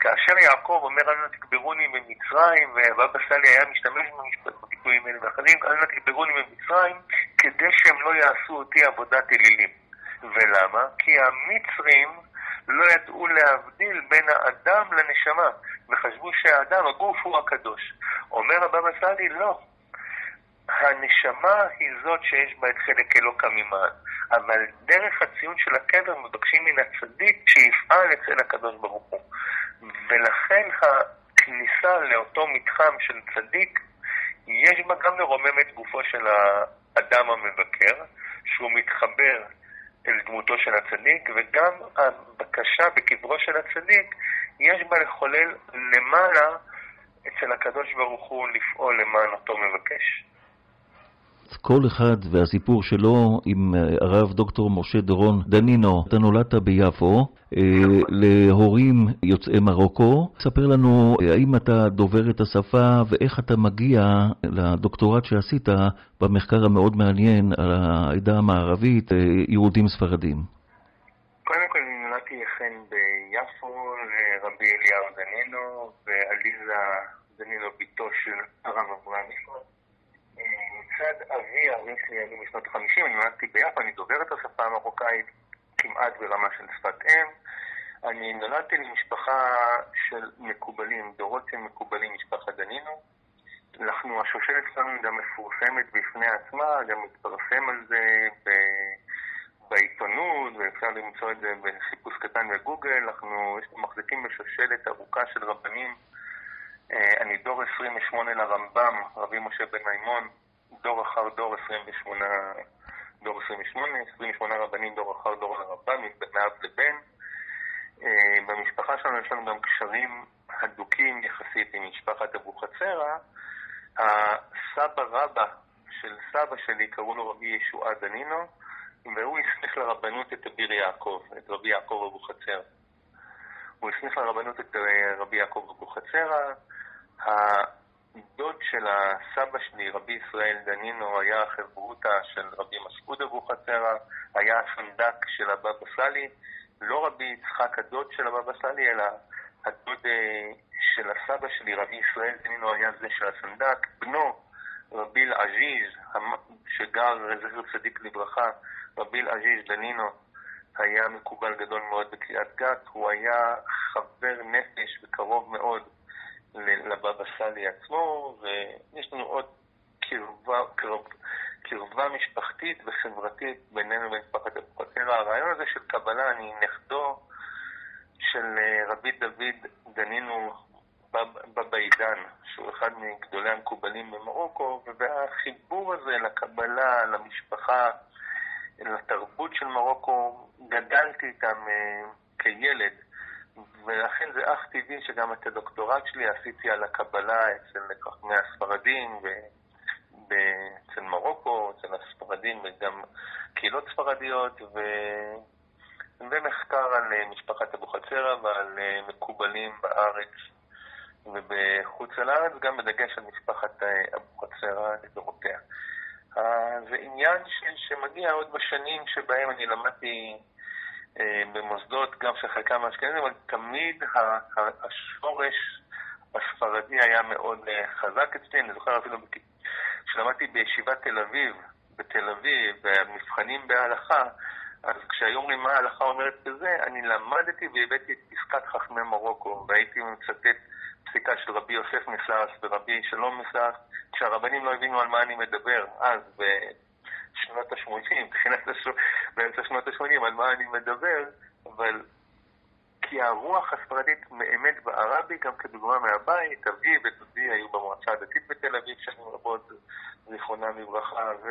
Speaker 3: כאשר יעקב אומר אל נא תקברוני במצרים, ובבא סאלי היה משתמש בביטויים האלה ואחרים, אל נא תקברוני במצרים, כדי שהם לא יעשו אותי עבודת אלילים. ולמה? כי המצרים לא ידעו להבדיל בין האדם לנשמה, וחשבו שהאדם, הגוף, הוא הקדוש. אומר הבבא סאלי, לא. הנשמה היא זאת שיש בה את חלק אלוקא ממען, אבל דרך הציון של הקבר מבקשים מן הצדיק שיפעל אצל הקדוש ברוך הוא. ולכן הכניסה לאותו מתחם של צדיק, יש בה גם לרומם את גופו של האדם המבקר, שהוא מתחבר אל דמותו של הצדיק, וגם הבקשה בקברו של הצדיק, יש בה לחולל למעלה אצל הקדוש ברוך הוא לפעול למען אותו מבקש.
Speaker 1: כל אחד והסיפור שלו עם הרב דוקטור משה דורון דנינו. אתה נולדת ביפו להורים יוצאי מרוקו. ספר לנו אה, האם אתה דובר את השפה ואיך אתה מגיע לדוקטורט שעשית במחקר המאוד מעניין על העדה המערבית, יהודים ספרדים.
Speaker 3: קודם כל נולדתי אכן ביפו לרבי אליהו דנינו ועליזה דנינו בתו של הרב אברהם. מצד אבי, ההורים שלי עלו משנות ה-50, אני נולדתי ביפו, אני דובר את השפה המרוקאית כמעט ברמה של שפת אם. אני נולדתי למשפחה של מקובלים, דורות של מקובלים, משפחת דנינו. אנחנו, השושלת שלנו גם מפורסמת בפני עצמה, גם מתפרסם על זה ב... בעיתונות, ואפשר למצוא את זה בחיפוש קטן בגוגל. אנחנו מחזיקים בשושלת ארוכה של רבנים. אה, אני דור 28 לרמב"ם, רבי משה בן מימון, דור אחר דור 28, דור 28, 28 רבנים דור אחר דור לרבן, מאב לבן. אה, במשפחה שלנו יש לנו גם קשרים הדוקים יחסית עם משפחת אבוחצירא. הסבא רבא של סבא שלי קראו לו רבי ישועה דנינו, והוא הסמיך לרבנות את אביר יעקב, את רבי יעקב אבוחצירא. הוא הסמיך לרבנות את אה, רבי יעקב אבוחצירא. דוד של הסבא שלי, רבי ישראל דנינו, היה חברותא של רבי מסעוד אבוחצירא, היה הסנדק של הבבא סאלי, לא רבי יצחק הדוד של הבבא סאלי, אלא הדוד אה, של הסבא שלי, רבי ישראל דנינו, היה זה של הסנדק. בנו, רבי אל-עזיז, שגר, זכר צדיק לברכה, רבי אל-עזיז דנינו, היה מקובל גדול מאוד בקריאת גת, הוא היה חבר נפש וקרוב מאוד לבבא סאלי עצמו, ויש לנו עוד קרבה, קרב, קרבה משפחתית וחברתית בינינו ובין משפחת אבוחצירא. הרעיון הזה של קבלה, אני נכדו של אה, רבי דוד דנינו בבא עידן, שהוא אחד מגדולי המקובלים במרוקו, והחיבור הזה לקבלה, למשפחה, לתרבות של מרוקו, גדלתי איתם אה, כילד. ולכן זה אך טבעי שגם את הדוקטורט שלי עשיתי על הקבלה אצל חכמי הספרדים ואצל מרוקו, אצל הספרדים וגם קהילות ספרדיות, ו... ומחקר על משפחת אבוחצירא ועל מקובלים בארץ ובחוץ לארץ, גם בדגש על משפחת אבוחצירא לדורותיה. זה עניין שמגיע עוד בשנים שבהם אני למדתי במוסדות, גם של חלקם האשכנזים, אבל תמיד השורש הספרדי היה מאוד חזק אצלי. אני זוכר אפילו כשלמדתי בישיבת תל אביב, בתל אביב, במבחנים בהלכה, אז כשהיו אומרים מה ההלכה אומרת בזה, אני למדתי והבאתי את פסקת חכמי מרוקו, והייתי מצטט פסיקה של רבי יוסף מסעס ורבי שלום מסעס, כשהרבנים לא הבינו על מה אני מדבר, אז בשנות ה-80, באמצע שנות ה-80, על מה אני מדבר, אבל כי הרוח הספרדית באמת בערה בי, גם כדוגמה מהבית, אבי ודודי היו במועצה הדתית בתל אביב שנים רבות, זיכרונם לברכה, ו...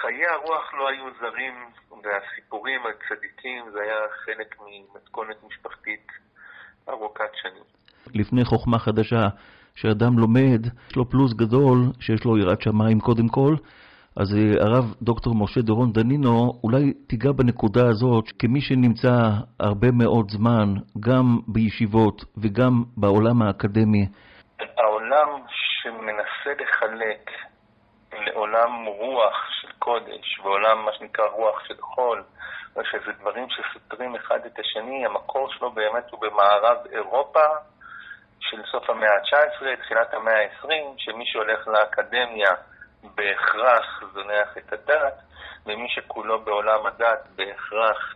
Speaker 3: חיי הרוח לא היו זרים, והסיפורים על צדיקים זה היה חלק ממתכונת משפחתית ארוכת שנים.
Speaker 1: לפני חוכמה חדשה, שאדם לומד, יש לו פלוס גדול, שיש לו יראת שמיים קודם כל, אז הרב דוקטור משה דורון דנינו, אולי תיגע בנקודה הזאת, כמי שנמצא הרבה מאוד זמן, גם בישיבות וגם בעולם האקדמי.
Speaker 3: העולם שמנסה לחלק לעולם רוח של קודש, ועולם מה שנקרא רוח של חול, שזה דברים שסותרים אחד את השני, המקור שלו באמת הוא במערב אירופה של סוף המאה ה-19, תחילת המאה ה-20, שמי שהולך לאקדמיה בהכרח זונח את הדת, ומי שכולו בעולם הדת בהכרח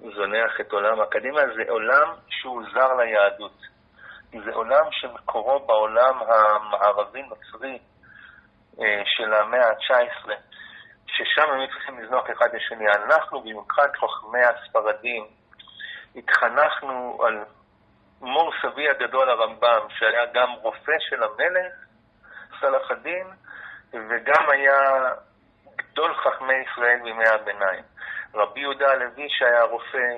Speaker 3: זונח את עולם האקדמיה, זה עולם שהוא זר ליהדות. זה עולם שמקורו בעולם המערבי-נוצרי, אה, של המאה ה-19, ששם הם צריכים לזנוח אחד לשני. אנחנו, במיוחד חכמי הספרדים, התחנכנו על מור סבי הגדול הרמב"ם, שהיה גם רופא של המלך, סלאח א-דין, וגם היה גדול חכמי ישראל בימי הביניים. רבי יהודה הלוי שהיה רופא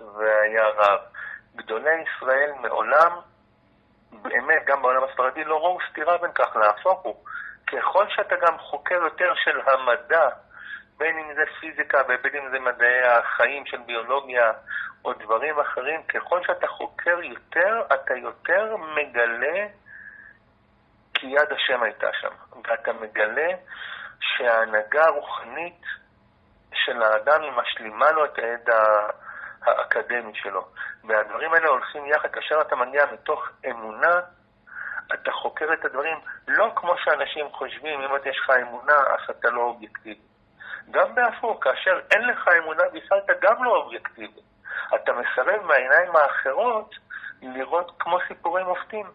Speaker 3: והיה רב. גדולי ישראל מעולם, באמת, גם בעולם הספרדי, לא ראו סתירה בין כך, להפוך הוא. ככל שאתה גם חוקר יותר של המדע, בין אם זה פיזיקה ובין אם זה מדעי החיים של ביולוגיה או דברים אחרים, ככל שאתה חוקר יותר, אתה יותר מגלה כי יד השם הייתה שם. ואתה מגלה שההנהגה הרוחנית של האדם היא משלימה לו את הידע האקדמי שלו. והדברים האלה הולכים יחד כאשר אתה מגיע מתוך אמונה אתה חוקר את הדברים לא כמו שאנשים חושבים, אם יש לך אמונה, אז אתה לא אובייקטיבי. גם בהפוך, כאשר אין לך אמונה בכלל, אתה גם לא אובייקטיבי. אתה מסרב מהעיניים האחרות לראות כמו סיפורים מופתים,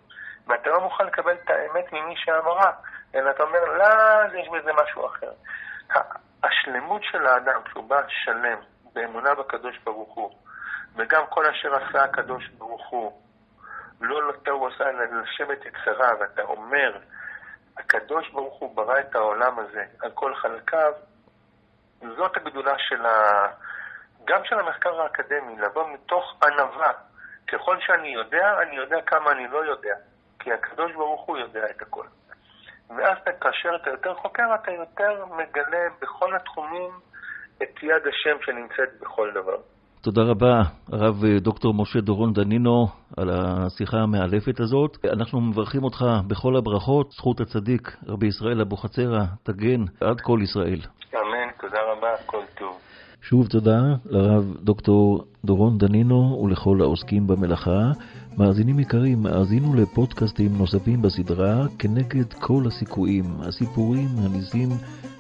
Speaker 3: ואתה לא מוכן לקבל את האמת ממי שאמרה, אלא אתה אומר, לא, יש בזה משהו אחר. השלמות של האדם, כשהוא בא שלם באמונה בקדוש ברוך הוא, וגם כל אשר עשה הקדוש ברוך הוא, לא נותר הוא עשה אלא לשבת יצרה, ואתה אומר, הקדוש ברוך הוא ברא את העולם הזה על כל חלקיו, זאת הגדולה של ה... גם של המחקר האקדמי, לבוא מתוך ענווה. ככל שאני יודע, אני יודע כמה אני לא יודע, כי הקדוש ברוך הוא יודע את הכל. ואז כאשר אתה יותר חוקר, אתה יותר מגלה בכל התחומים את יד השם שנמצאת בכל דבר.
Speaker 1: תודה רבה, הרב דוקטור משה דורון דנינו, על השיחה המאלפת הזאת. אנחנו מברכים אותך בכל הברכות, זכות הצדיק, רבי ישראל אבוחצירא, תגן עד כל ישראל.
Speaker 3: אמן, תודה רבה, כל טוב.
Speaker 1: שוב תודה לרב דוקטור דורון דנינו ולכל העוסקים במלאכה. מאזינים יקרים, האזינו לפודקאסטים נוספים בסדרה כנגד כל הסיכויים, הסיפורים, הניסים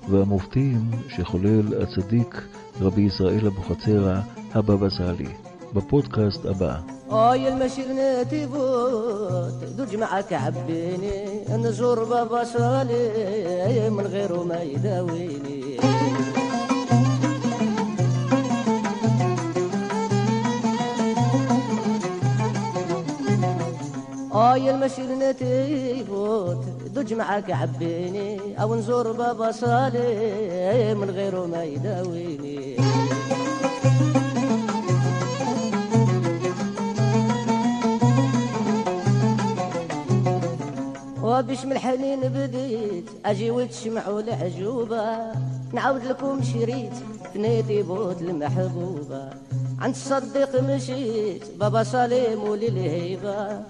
Speaker 1: והמופתים שחולל הצדיק רבי ישראל אבוחצירא, هبا بسالي ببودكاست أبا.
Speaker 2: آي المشير بوت دوج معك عبيني نزور بابا سالي من غيره ما يداويني. آي المشير بوت دوج معك عبيني أو نزور بابا صالي من غيره ما يداويني. باش من الحنين بديت. أجي وتشمعوا العجوبة نعاود لكم شريت. ثنيتي بوت المحبوبة. عند الصديق مشيت. بابا سليم وللهيبة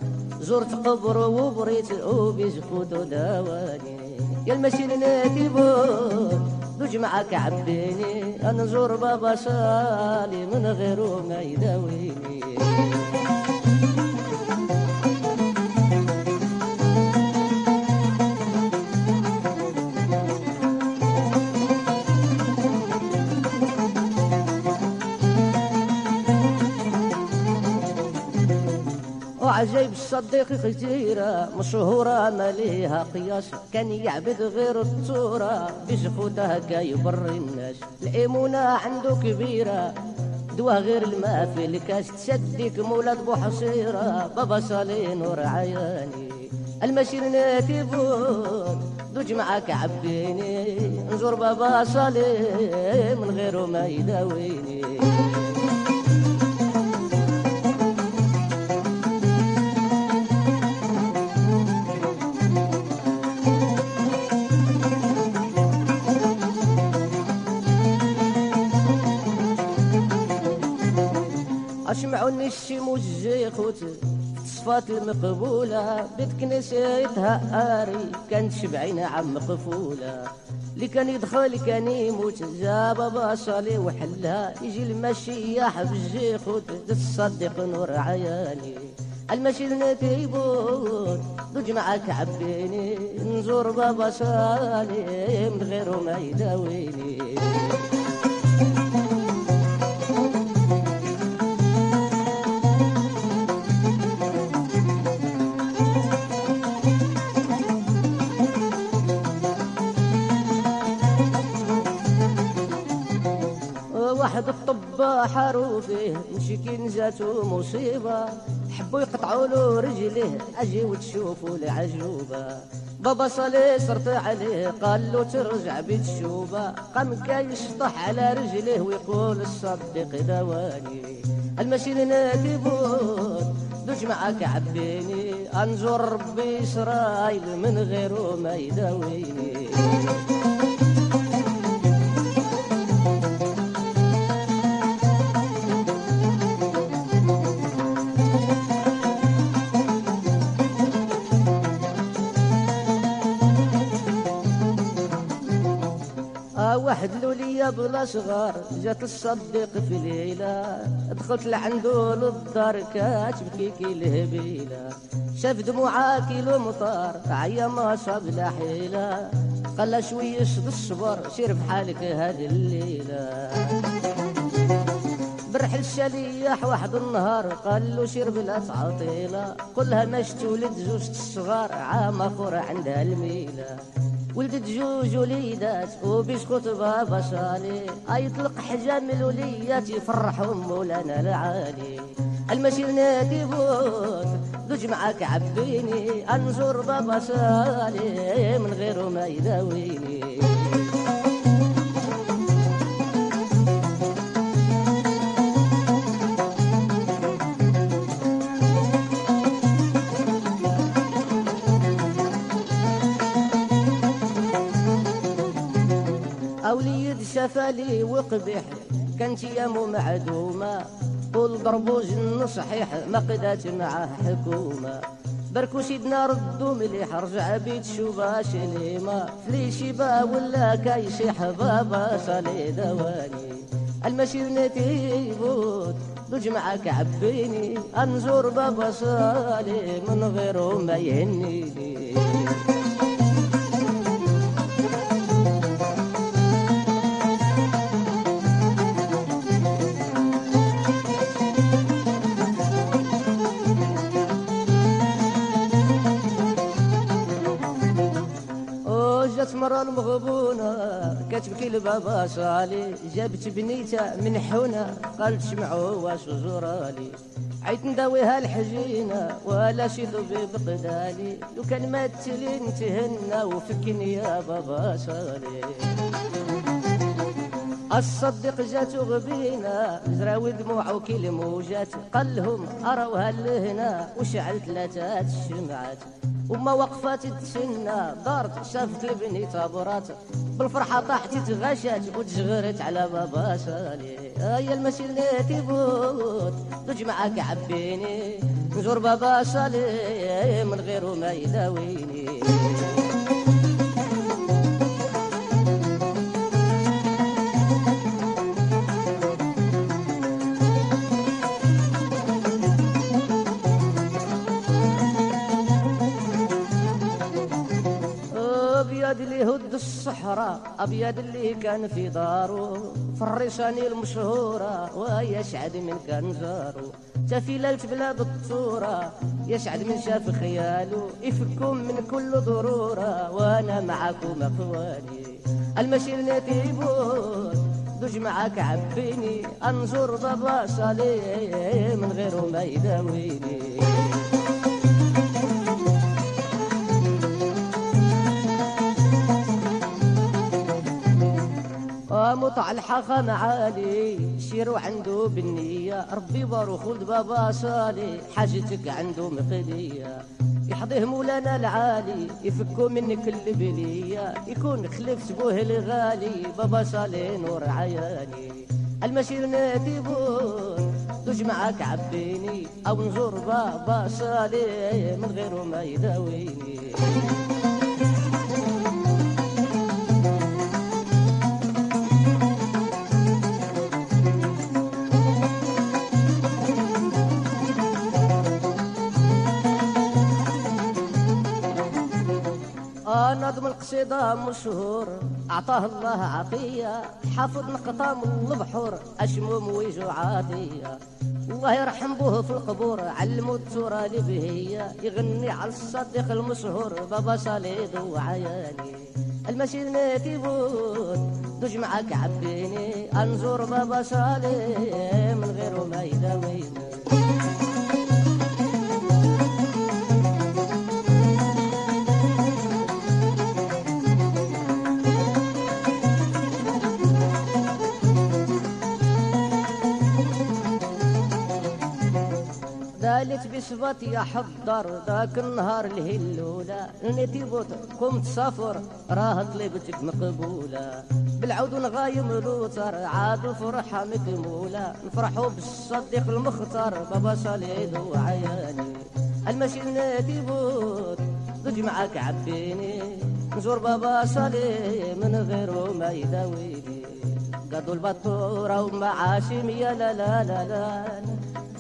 Speaker 2: زرت قبر وبريت وبيزفوت وداواني يا المسيل نادي بوت. دوج معاك عبيني انزور بابا سالي من غيره ما يداويني. وعجيب الصديق خزيرة مشهورة ما ليها قياس كان يعبد غير التورة. بزخوته هكا يبر الناس؟ الإيمونة عنده كبيرة. دوا غير الماء في الكاس تسديك مولاد بوحصيرة بابا صالين ورعياني المسير ناتي بود دوج معاك عبيني نزور بابا صالين من غيره ما يداويني. عوني الشموج جي خوت صفات المقبولة بيت كنسيتها آري كانت شبعين عم قفولة اللي كان يدخل كان يموت جاب باصلي وحلا يجي المشي يحب الجي خوت تصدق نور عياني. المشي لنتيبون دوج معاك عبيني نزور بابا صالي من غيره ما يداويني. حروفه مشكين جاتو مصيبة حبوا يقطعوا له رجليه أجي وتشوفوا العجوبة بابا صالي صرت عليه قال له ترجع بيت شوبة قام كاي يشطح على رجليه ويقول الصديق دواني. المشي نادي بود دوج معاك عبيني. انزور ربي اسرائيل من غيره ما يداويني. بلا صغار جات الصديق في ليلة. دخلت لعنده للدار كاتبكي كي الهبيلة شاف دموعها كيلو مطار عيا ما صاب لا حيلة. قال شوية شد الصبر سير بحالك هذه الليلة. برح الشليح واحد النهار قال له سير بلا تعطيلة. قلها ماش تولد زوجة الصغار عام اخر عندها الميلة. ولدت جوج وليدات وبيسكت بابا صالي يطلق حجام الوليات يفرحهم مولانا العالي. المشي نادي بوت دوج معاك عبيني انزور بابا صالي من غيره ما يداويني. شفالي وقبح كانت يامو معدومة. طول ضربوج صحيح ما قدات معاه حكومة. بركو سيدنا ردو مليح رجع بيت شوبا شليمة. فلي شيبا ولا كايشيح بابا صالي دواني. المسير نتيبوت دوج معاك عبيني انزور بابا صالي من غيره ما يهنيني. جات المغبونة كتبكي لبابا صالي جابت بنيتها من حونة قالت شمعوا واش زورالي عيت نداويها الحجينة ولا شي ذوبي بقدالي. لو كان ما تلين تهنى وفكني يا بابا صالي الصديق جاتو غبينا زراوي دموع وكل موجات. قال لهم اروها لهنا وشعل ثلاثة الشمعات وما وقفات تسنى. دارت شافت البني تابرات. بالفرحة طاحت تغشات وتشغرت على بابا سالي هيا المسير اللي تبوت. دوج معاك عبيني نزور بابا سالي من غيره ما يداويني. أبيض اللي هد الصحراء أبيض اللي كان في دارو. في الريشاني المشهورة ويشعد من كان جارو شافي ليلة بلاد الطورة يشعد من شاف خياله يفكم من كل ضرورة وأنا معاكم اخواني المشي نتيبون دوج معاك عبيني. أنظر بابا صالي من غيره ما يداويني مطع الحقا معالي شيرو عنده بالنية. ربي بارو خلد بابا صالي حاجتك عنده مقدية يحضيه مولانا العالي يفكو منك البلية يكون خلفت بوه الغالي بابا صالي نور عياني. المشير ناديبون دوج معاك عبيني. أو نزور بابا صالي من غيره ما يداويني. نظم القصيدة مشهور. أعطاه الله عطية حافظ نقطة من البحور أشموم ويجو عاطية الله يرحم به في القبور. علموا التورا لبهية. يغني على الصديق المشهور. بابا صليد وعياني المشي ناتيبون دوج معاك عبيني أنزور بابا صالح من غيره ما يداويني دالت بصفات يا حضر ذاك النهار الهلولة نتي بوتكم تسافر راه طلبتك مقبولة بالعود نغايم لوتر عاد فرحة مكمولة. نفرحوا بالصديق المختار بابا صليد وعياني. المشي نادي بوت ضج معاك عبيني. نزور بابا صالي من غيره ما يداويني. قضوا البطورة ومعاشم يا لا لا لا لا.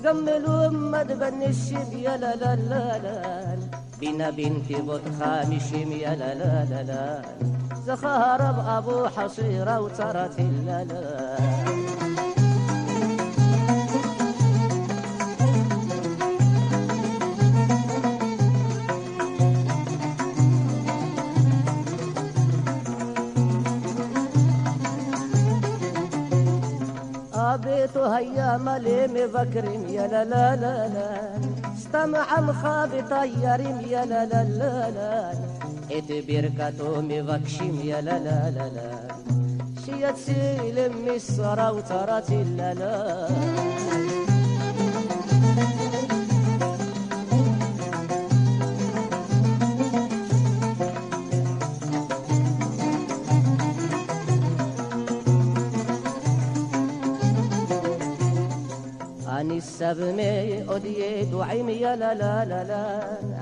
Speaker 2: قملوا ما الشم يا لا لا لا لا. بينا بنتي بوت خامشم يا لا لا لا لا. زخارب أبو حصيرة وترت لا لا. بيت هيا مليم بكرم يا لا لا لا لا. استمع مخابي طيرم يا لا لا لا لا. ات بركتو مبكشم يا لا لا لا لا. شيت سيلم السرا وترات لا لا. اني السبمي اودي دعيم يا لا لا لا لا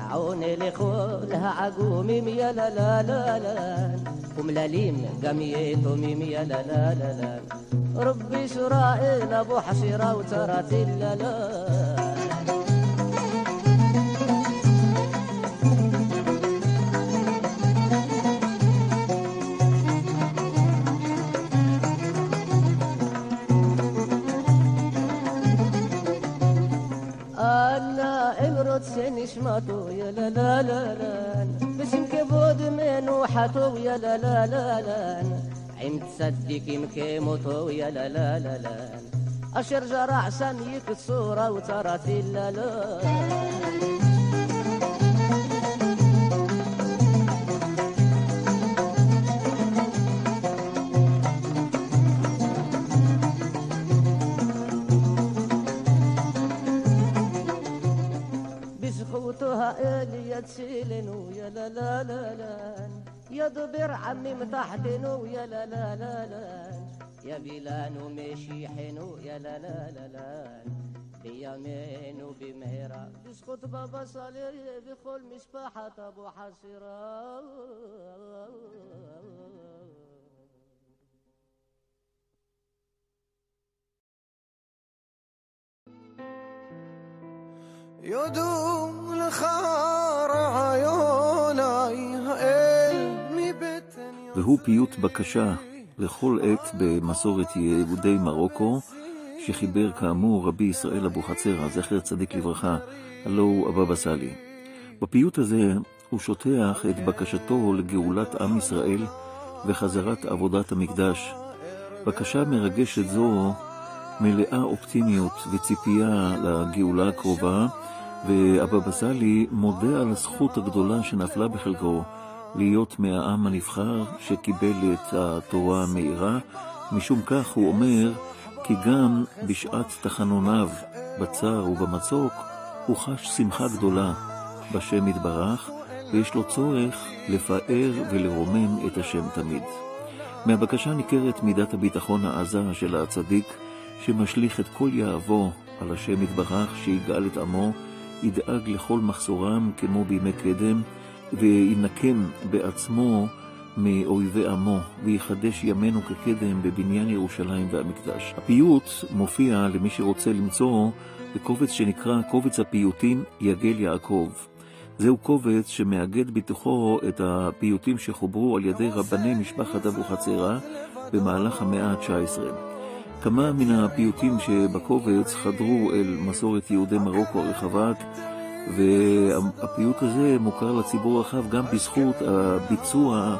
Speaker 2: عوني لخولها عقوميم يا لا لا لا لا وملاليم قميتهم يا لا لا لا لا ربي سرائيل ابو حصيره وترات لا لا سنشماتو يا لا لا لا لا بسم كبود من وحاتو يا لا لا لا لا عم تصدق مكيموتو يا لا لا لا أشر جرع سميك الصورة وترات لا لا. تسيلن ويا لا لا لا لا. يا ضبر عمي متحتن ويا لا لا لا لا. يا بيلان ومشي حنو يا لا لا لا لا. بيمين وبمهرة. بسقط بابا صالح بخل مسبحة أبو حسيرة
Speaker 4: יודו לך רעיוני האל מבטן
Speaker 1: והוא פיוט בקשה לכל עת במסורת יהודי מרוקו, שחיבר כאמור רבי ישראל אבוחצירא, זכר צדיק לברכה, הלא הוא הבבא סאלי. בפיוט הזה הוא שוטח את בקשתו לגאולת עם ישראל וחזרת עבודת המקדש. בקשה מרגשת זו מלאה אופטימיות וציפייה לגאולה הקרובה, והבבא סאלי מודה על הזכות הגדולה שנפלה בחלקו להיות מהעם הנבחר שקיבל את התורה המאירה, משום כך הוא אומר כי גם בשעת תחנוניו, בצר ובמצוק, הוא חש שמחה גדולה בשם יתברך, ויש לו צורך לפאר ולרומם את השם תמיד. מהבקשה ניכרת מידת הביטחון העזה של הצדיק, שמשליך את כל יהבו על השם יתברך שיגאל את עמו, ידאג לכל מחסורם כמו בימי קדם, וינקם בעצמו מאויבי עמו, ויחדש ימינו כקדם בבניין ירושלים והמקדש. הפיוט מופיע למי שרוצה למצוא בקובץ שנקרא קובץ הפיוטים יגל יעקב. זהו קובץ שמאגד בתוכו את הפיוטים שחוברו על ידי רבני משפחת אבוחצירא במהלך המאה ה-19. כמה מן הפיוטים שבקובץ חדרו אל מסורת יהודי מרוקו הרחבה, והפיוט הזה מוכר לציבור הרחב גם בזכות הביצוע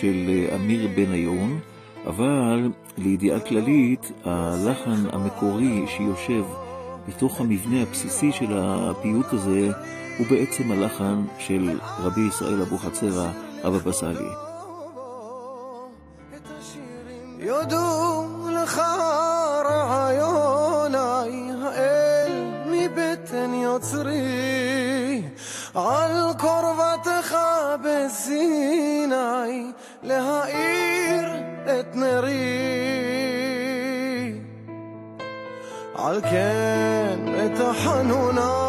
Speaker 1: של אמיר בניון, אבל לידיעה כללית, הלחן המקורי שיושב בתוך המבנה הבסיסי של הפיוט הזה הוא בעצם הלחן של רבי ישראל אבוחצירא, הבבא סאלי.
Speaker 4: יודו לך רעיוני האל מבטן יוצרי. על קרבתך בסיני להאיר את נרי. על כן בתחנוני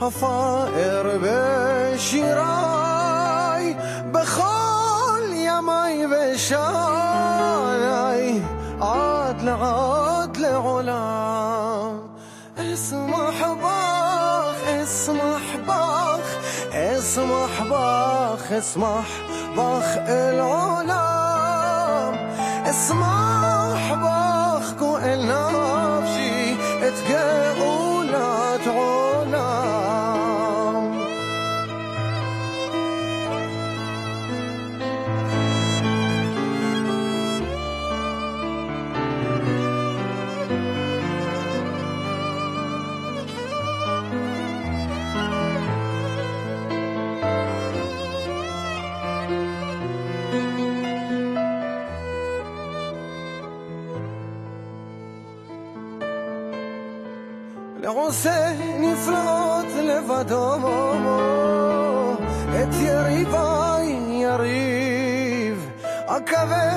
Speaker 4: הפאר בשירי. בכל ימי ושי עד לעד לעולם אשמח בך, אשמח בך, אשמח בך, אשמח בך אל עולם אשמח בך גואל נפשי לעושה נפלאות לבדו את יריבי יריב אקווה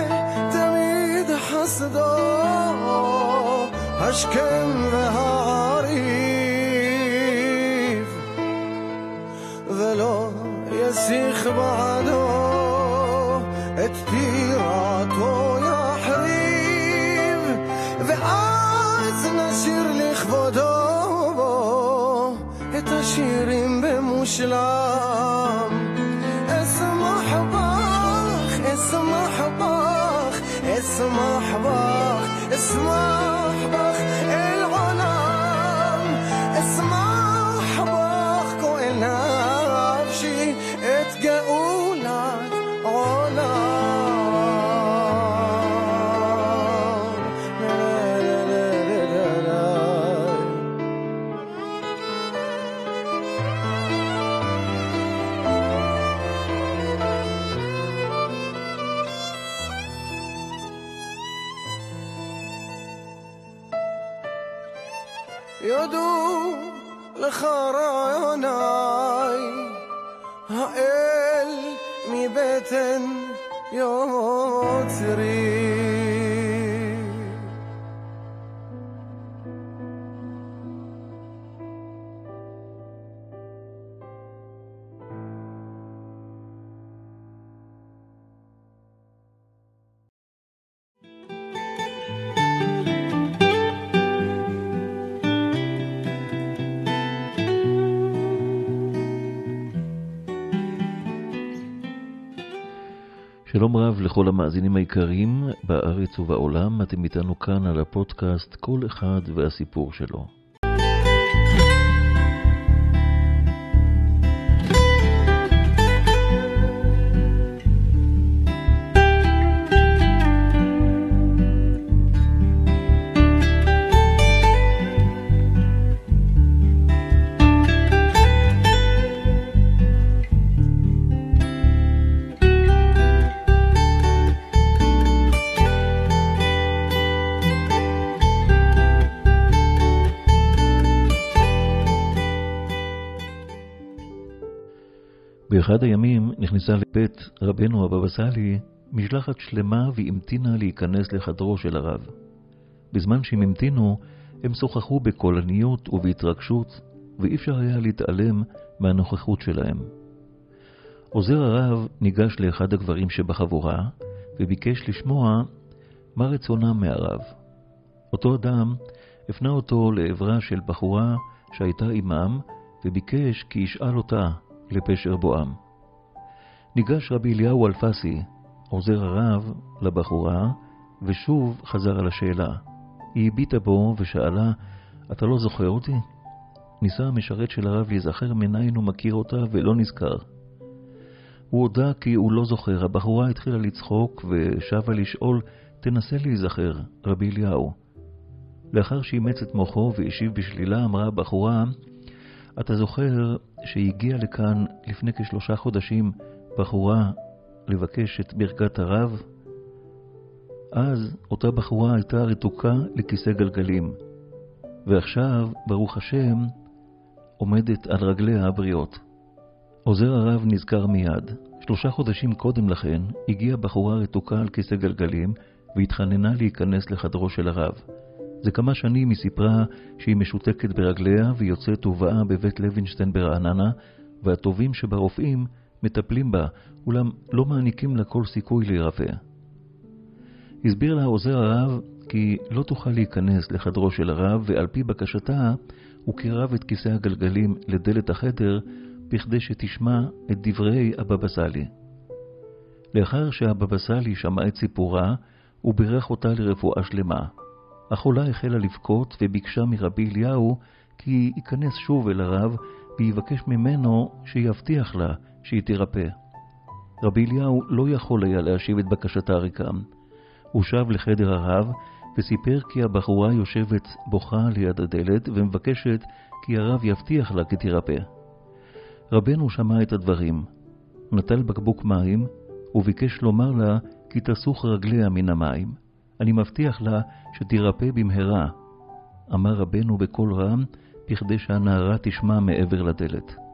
Speaker 4: תמיד חסדו השכם והעריב ולא יסיך בעדו את טירתו יחריב ואז נשיר את השירים במושלם אשמח בך, אשמח בך, אשמח בך,
Speaker 1: שלום רב לכל המאזינים היקרים בארץ ובעולם, אתם איתנו כאן על הפודקאסט כל אחד והסיפור שלו. באחד הימים נכנסה לבית רבנו הבבא סאלי משלחת שלמה והמתינה להיכנס לחדרו של הרב. בזמן שהם המתינו, הם שוחחו בקולניות ובהתרגשות, ואי אפשר היה להתעלם מהנוכחות שלהם. עוזר הרב ניגש לאחד הגברים שבחבורה, וביקש לשמוע מה רצונם מהרב. אותו אדם הפנה אותו לעברה של בחורה שהייתה עמם, וביקש כי ישאל אותה לפשר בואם. ניגש רבי אליהו אלפסי, עוזר הרב, לבחורה, ושוב חזר על השאלה. היא הביטה בו ושאלה, אתה לא זוכר אותי? ניסה המשרת של הרב להיזכר מניין הוא מכיר אותה ולא נזכר. הוא הודה כי הוא לא זוכר. הבחורה התחילה לצחוק ושבה לשאול, תנסה להיזכר, רבי אליהו. לאחר שאימץ את מוחו והשיב בשלילה, אמרה הבחורה, אתה זוכר שהגיעה לכאן לפני כשלושה חודשים בחורה לבקש את ברכת הרב? אז אותה בחורה הייתה רתוקה לכיסא גלגלים, ועכשיו, ברוך השם, עומדת על רגליה הבריאות. עוזר הרב נזכר מיד. שלושה חודשים קודם לכן הגיעה בחורה רתוקה על כיסא גלגלים והתחננה להיכנס לחדרו של הרב. זה כמה שנים היא סיפרה שהיא משותקת ברגליה ויוצאת ובאה בבית לוינשטיין ברעננה, והטובים שברופאים מטפלים בה, אולם לא מעניקים לה כל סיכוי להירפא. הסביר לה עוזר הרב כי לא תוכל להיכנס לחדרו של הרב, ועל פי בקשתה הוא קירב את כיסא הגלגלים לדלת החדר, בכדי שתשמע את דברי הבבא סאלי. לאחר שהבבא סאלי שמע את סיפורה, הוא בירך אותה לרפואה שלמה. החולה החלה לבכות וביקשה מרבי אליהו כי ייכנס שוב אל הרב ויבקש ממנו שיבטיח לה שהיא תירפא. רבי אליהו לא יכול היה להשיב את בקשתה ריקם. הוא שב לחדר הרב וסיפר כי הבחורה יושבת בוכה ליד הדלת ומבקשת כי הרב יבטיח לה כי תירפא. רבנו שמע את הדברים, נטל בקבוק מים וביקש לומר לה כי תסוך רגליה מן המים. אני מבטיח לה שתירפא במהרה, אמר רבנו בקול רם, בכדי שהנערה תשמע מעבר לדלת.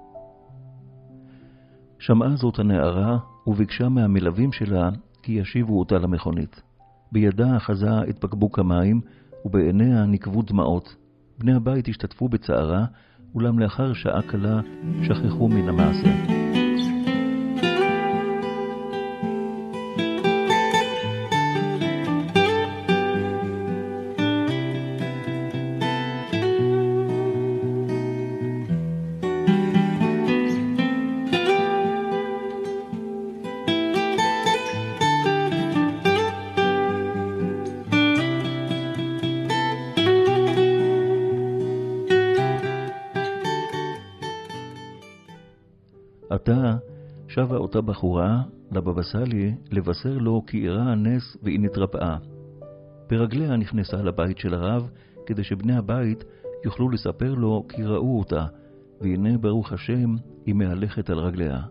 Speaker 1: שמעה זאת הנערה, וביקשה מהמלווים שלה כי ישיבו אותה למכונית. בידה אחזה את בקבוק המים, ובעיניה נקבו דמעות. בני הבית השתתפו בצערה, אולם לאחר שעה קלה שכחו מן המעשה. אותה בחורה לבבא סאלי לבשר לו כי אירע הנס והיא נתרפאה. ברגליה נכנסה לבית של הרב, כדי שבני הבית יוכלו לספר לו כי ראו אותה, והנה ברוך השם היא מהלכת על רגליה.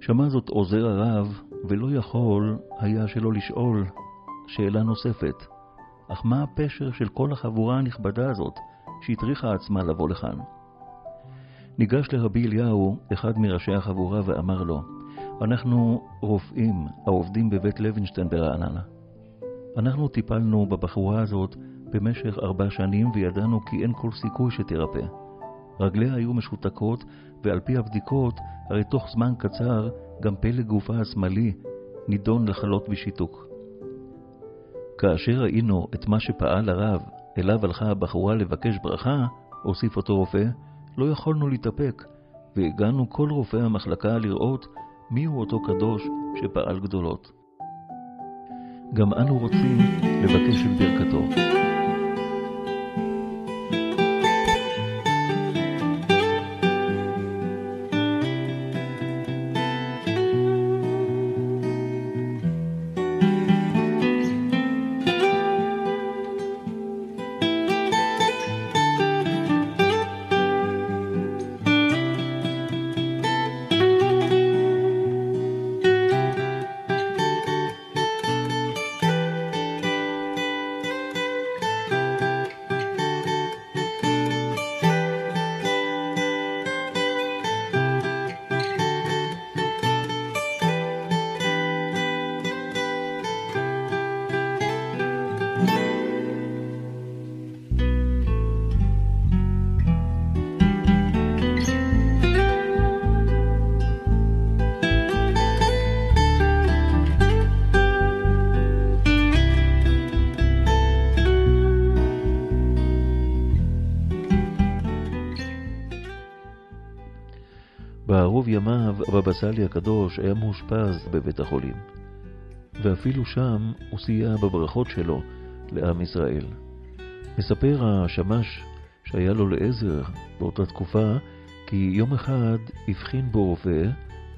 Speaker 1: שמע זאת עוזר הרב, ולא יכול היה שלא לשאול שאלה נוספת, אך מה הפשר של כל החבורה הנכבדה הזאת שהטריחה עצמה לבוא לכאן? ניגש לרבי אליהו, אחד מראשי החבורה, ואמר לו, אנחנו רופאים העובדים בבית לוינשטיין ברעננה. אנחנו טיפלנו בבחורה הזאת במשך ארבע שנים וידענו כי אין כל סיכוי שתרפא. רגליה היו משותקות, ועל פי הבדיקות, הרי תוך זמן קצר גם פלג גופה השמאלי נידון לחלות בשיתוק. כאשר ראינו את מה שפעל הרב, אליו הלכה הבחורה לבקש ברכה, הוסיף אותו רופא, לא יכולנו להתאפק, והגענו כל רופאי המחלקה לראות מיהו אותו קדוש שפעל גדולות. גם אנו רוצים לבקש את ברכתו. הבבא סאלי הקדוש היה מאושפז בבית החולים, ואפילו שם הוא סייע בברכות שלו לעם ישראל. מספר השמש שהיה לו לעזר באותה תקופה, כי יום אחד הבחין בו רופא,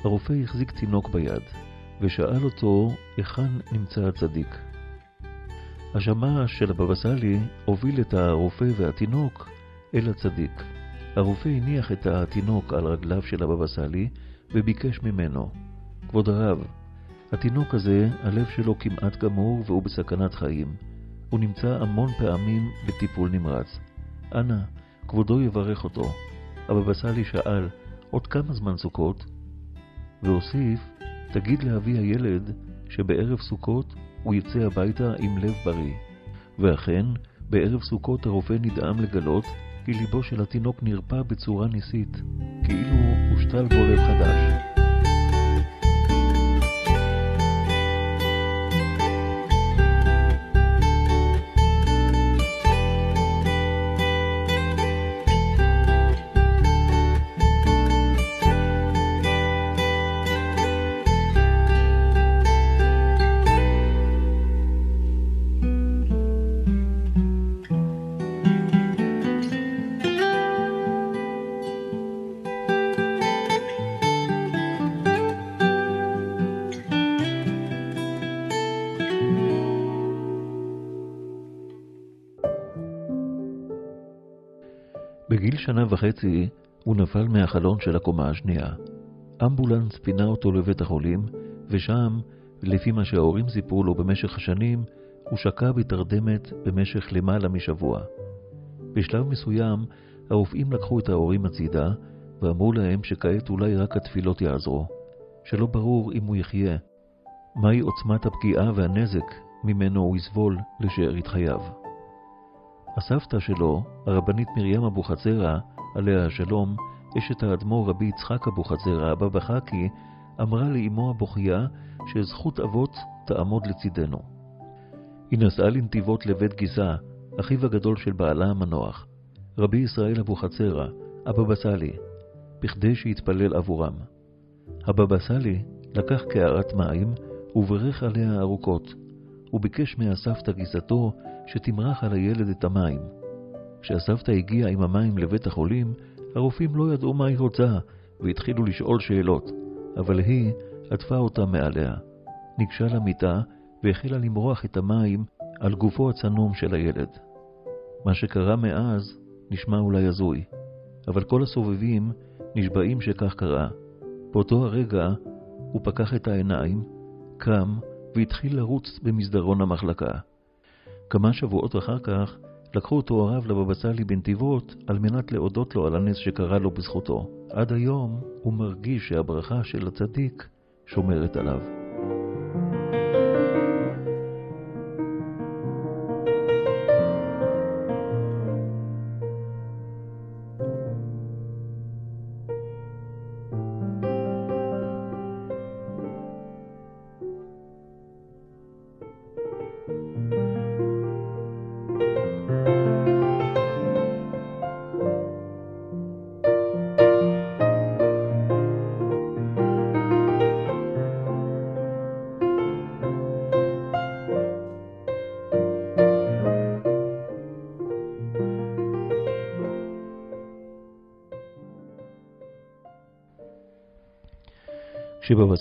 Speaker 1: הרופא החזיק תינוק ביד, ושאל אותו היכן נמצא הצדיק. השמש של הבבא סאלי הוביל את הרופא והתינוק אל הצדיק. הרופא הניח את התינוק על רגליו של הבבא סאלי וביקש ממנו, כבוד הרב, התינוק הזה, הלב שלו כמעט גמור והוא בסכנת חיים. הוא נמצא המון פעמים בטיפול נמרץ. אנא, כבודו יברך אותו. הבבא סאלי שאל, עוד כמה זמן סוכות? והוסיף, תגיד לאבי הילד שבערב סוכות הוא יצא הביתה עם לב בריא. ואכן, בערב סוכות הרופא נדהם לגלות כי ליבו של התינוק נרפא בצורה ניסית, כאילו הושתל בו לב חדש. וחצי הוא נפל מהחלון של הקומה השנייה. אמבולנס פינה אותו לבית החולים, ושם, לפי מה שההורים סיפרו לו במשך השנים, הוא שקע בתרדמת במשך למעלה משבוע. בשלב מסוים, הרופאים לקחו את ההורים הצידה, ואמרו להם שכעת אולי רק התפילות יעזרו, שלא ברור אם הוא יחיה. מהי עוצמת הפגיעה והנזק ממנו הוא יסבול לשארית חייו. הסבתא שלו, הרבנית מרים אבוחצירא, עליה השלום, אשת האדמו"ר רבי יצחק אבוחצירא, הבבא חכי, אמרה לאמו הבוכייה שזכות אבות תעמוד לצידנו. היא נסעה לנתיבות לבית גיסה, אחיו הגדול של בעלה המנוח, רבי ישראל אבוחצירא, הבבא סאלי, בכדי שיתפלל עבורם. הבבא סאלי לקח קערת מים וברך עליה ארוכות, וביקש מהסבתא גיסתו שתמרח על הילד את המים. כשהסבתא הגיעה עם המים לבית החולים, הרופאים לא ידעו מה היא רוצה, והתחילו לשאול שאלות, אבל היא עטפה אותה מעליה. ניגשה למיטה והחלה למרוח את המים על גופו הצנום של הילד. מה שקרה מאז נשמע אולי הזוי, אבל כל הסובבים נשבעים שכך קרה. באותו הרגע הוא פקח את העיניים, קם והתחיל לרוץ במסדרון המחלקה. כמה שבועות אחר כך לקחו אותו הרב לבבא סאלי בנתיבות על מנת להודות לו על הנס שקרה לו בזכותו. עד היום הוא מרגיש שהברכה של הצדיק שומרת עליו.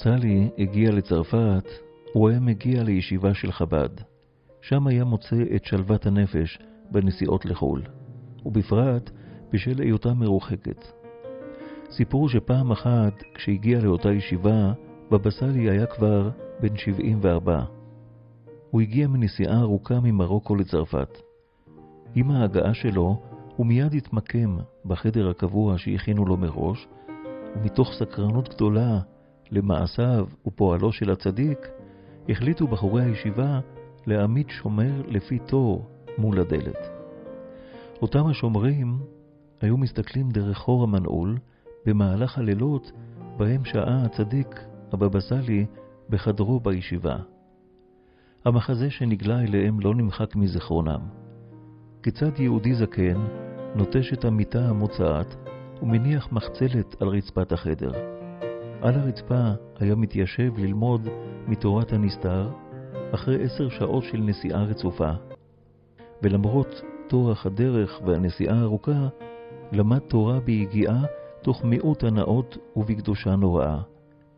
Speaker 1: כשבבא סאלי הגיע לצרפת, הוא היה מגיע לישיבה של חב"ד. שם היה מוצא את שלוות הנפש בנסיעות לחו"ל, ובפרט בשל היותה מרוחקת. סיפור שפעם אחת, כשהגיע לאותה ישיבה, בבא סאלי היה כבר בן 74. הוא הגיע מנסיעה ארוכה ממרוקו לצרפת. עם ההגעה שלו, הוא מיד התמקם בחדר הקבוע שהכינו לו מראש, ומתוך סקרנות גדולה למעשיו ופועלו של הצדיק, החליטו בחורי הישיבה להעמיד שומר לפי תור מול הדלת. אותם השומרים היו מסתכלים דרך חור המנעול במהלך הלילות בהם שעה הצדיק, הבבא סאלי, בחדרו בישיבה. המחזה שנגלה אליהם לא נמחק מזיכרונם. כיצד יהודי זקן נוטש את המיטה המוצעת ומניח מחצלת על רצפת החדר. על הרצפה היה מתיישב ללמוד מתורת הנסתר אחרי עשר שעות של נסיעה רצופה, ולמרות טורח הדרך והנסיעה הארוכה, למד תורה ביגיעה תוך מיעוט הנאות ובקדושה נוראה,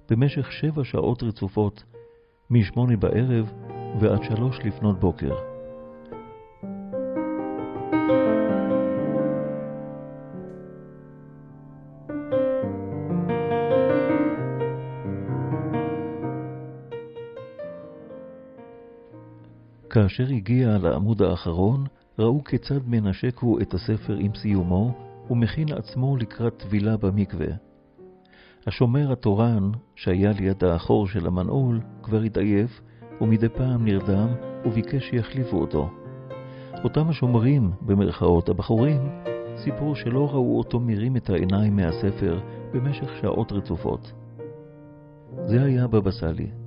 Speaker 1: במשך שבע שעות רצופות, משמונה בערב ועד שלוש לפנות בוקר. כאשר הגיע לעמוד האחרון, ראו כיצד מנשק הוא את הספר עם סיומו, ומכין עצמו לקראת טבילה במקווה. השומר התורן, שהיה ליד האחור של המנעול, כבר התעייף, ומדי פעם נרדם, וביקש שיחליפו אותו. אותם השומרים, במרכאות הבחורים, סיפרו שלא ראו אותו מרים את העיניים מהספר במשך שעות רצופות. זה היה בבא סאלי.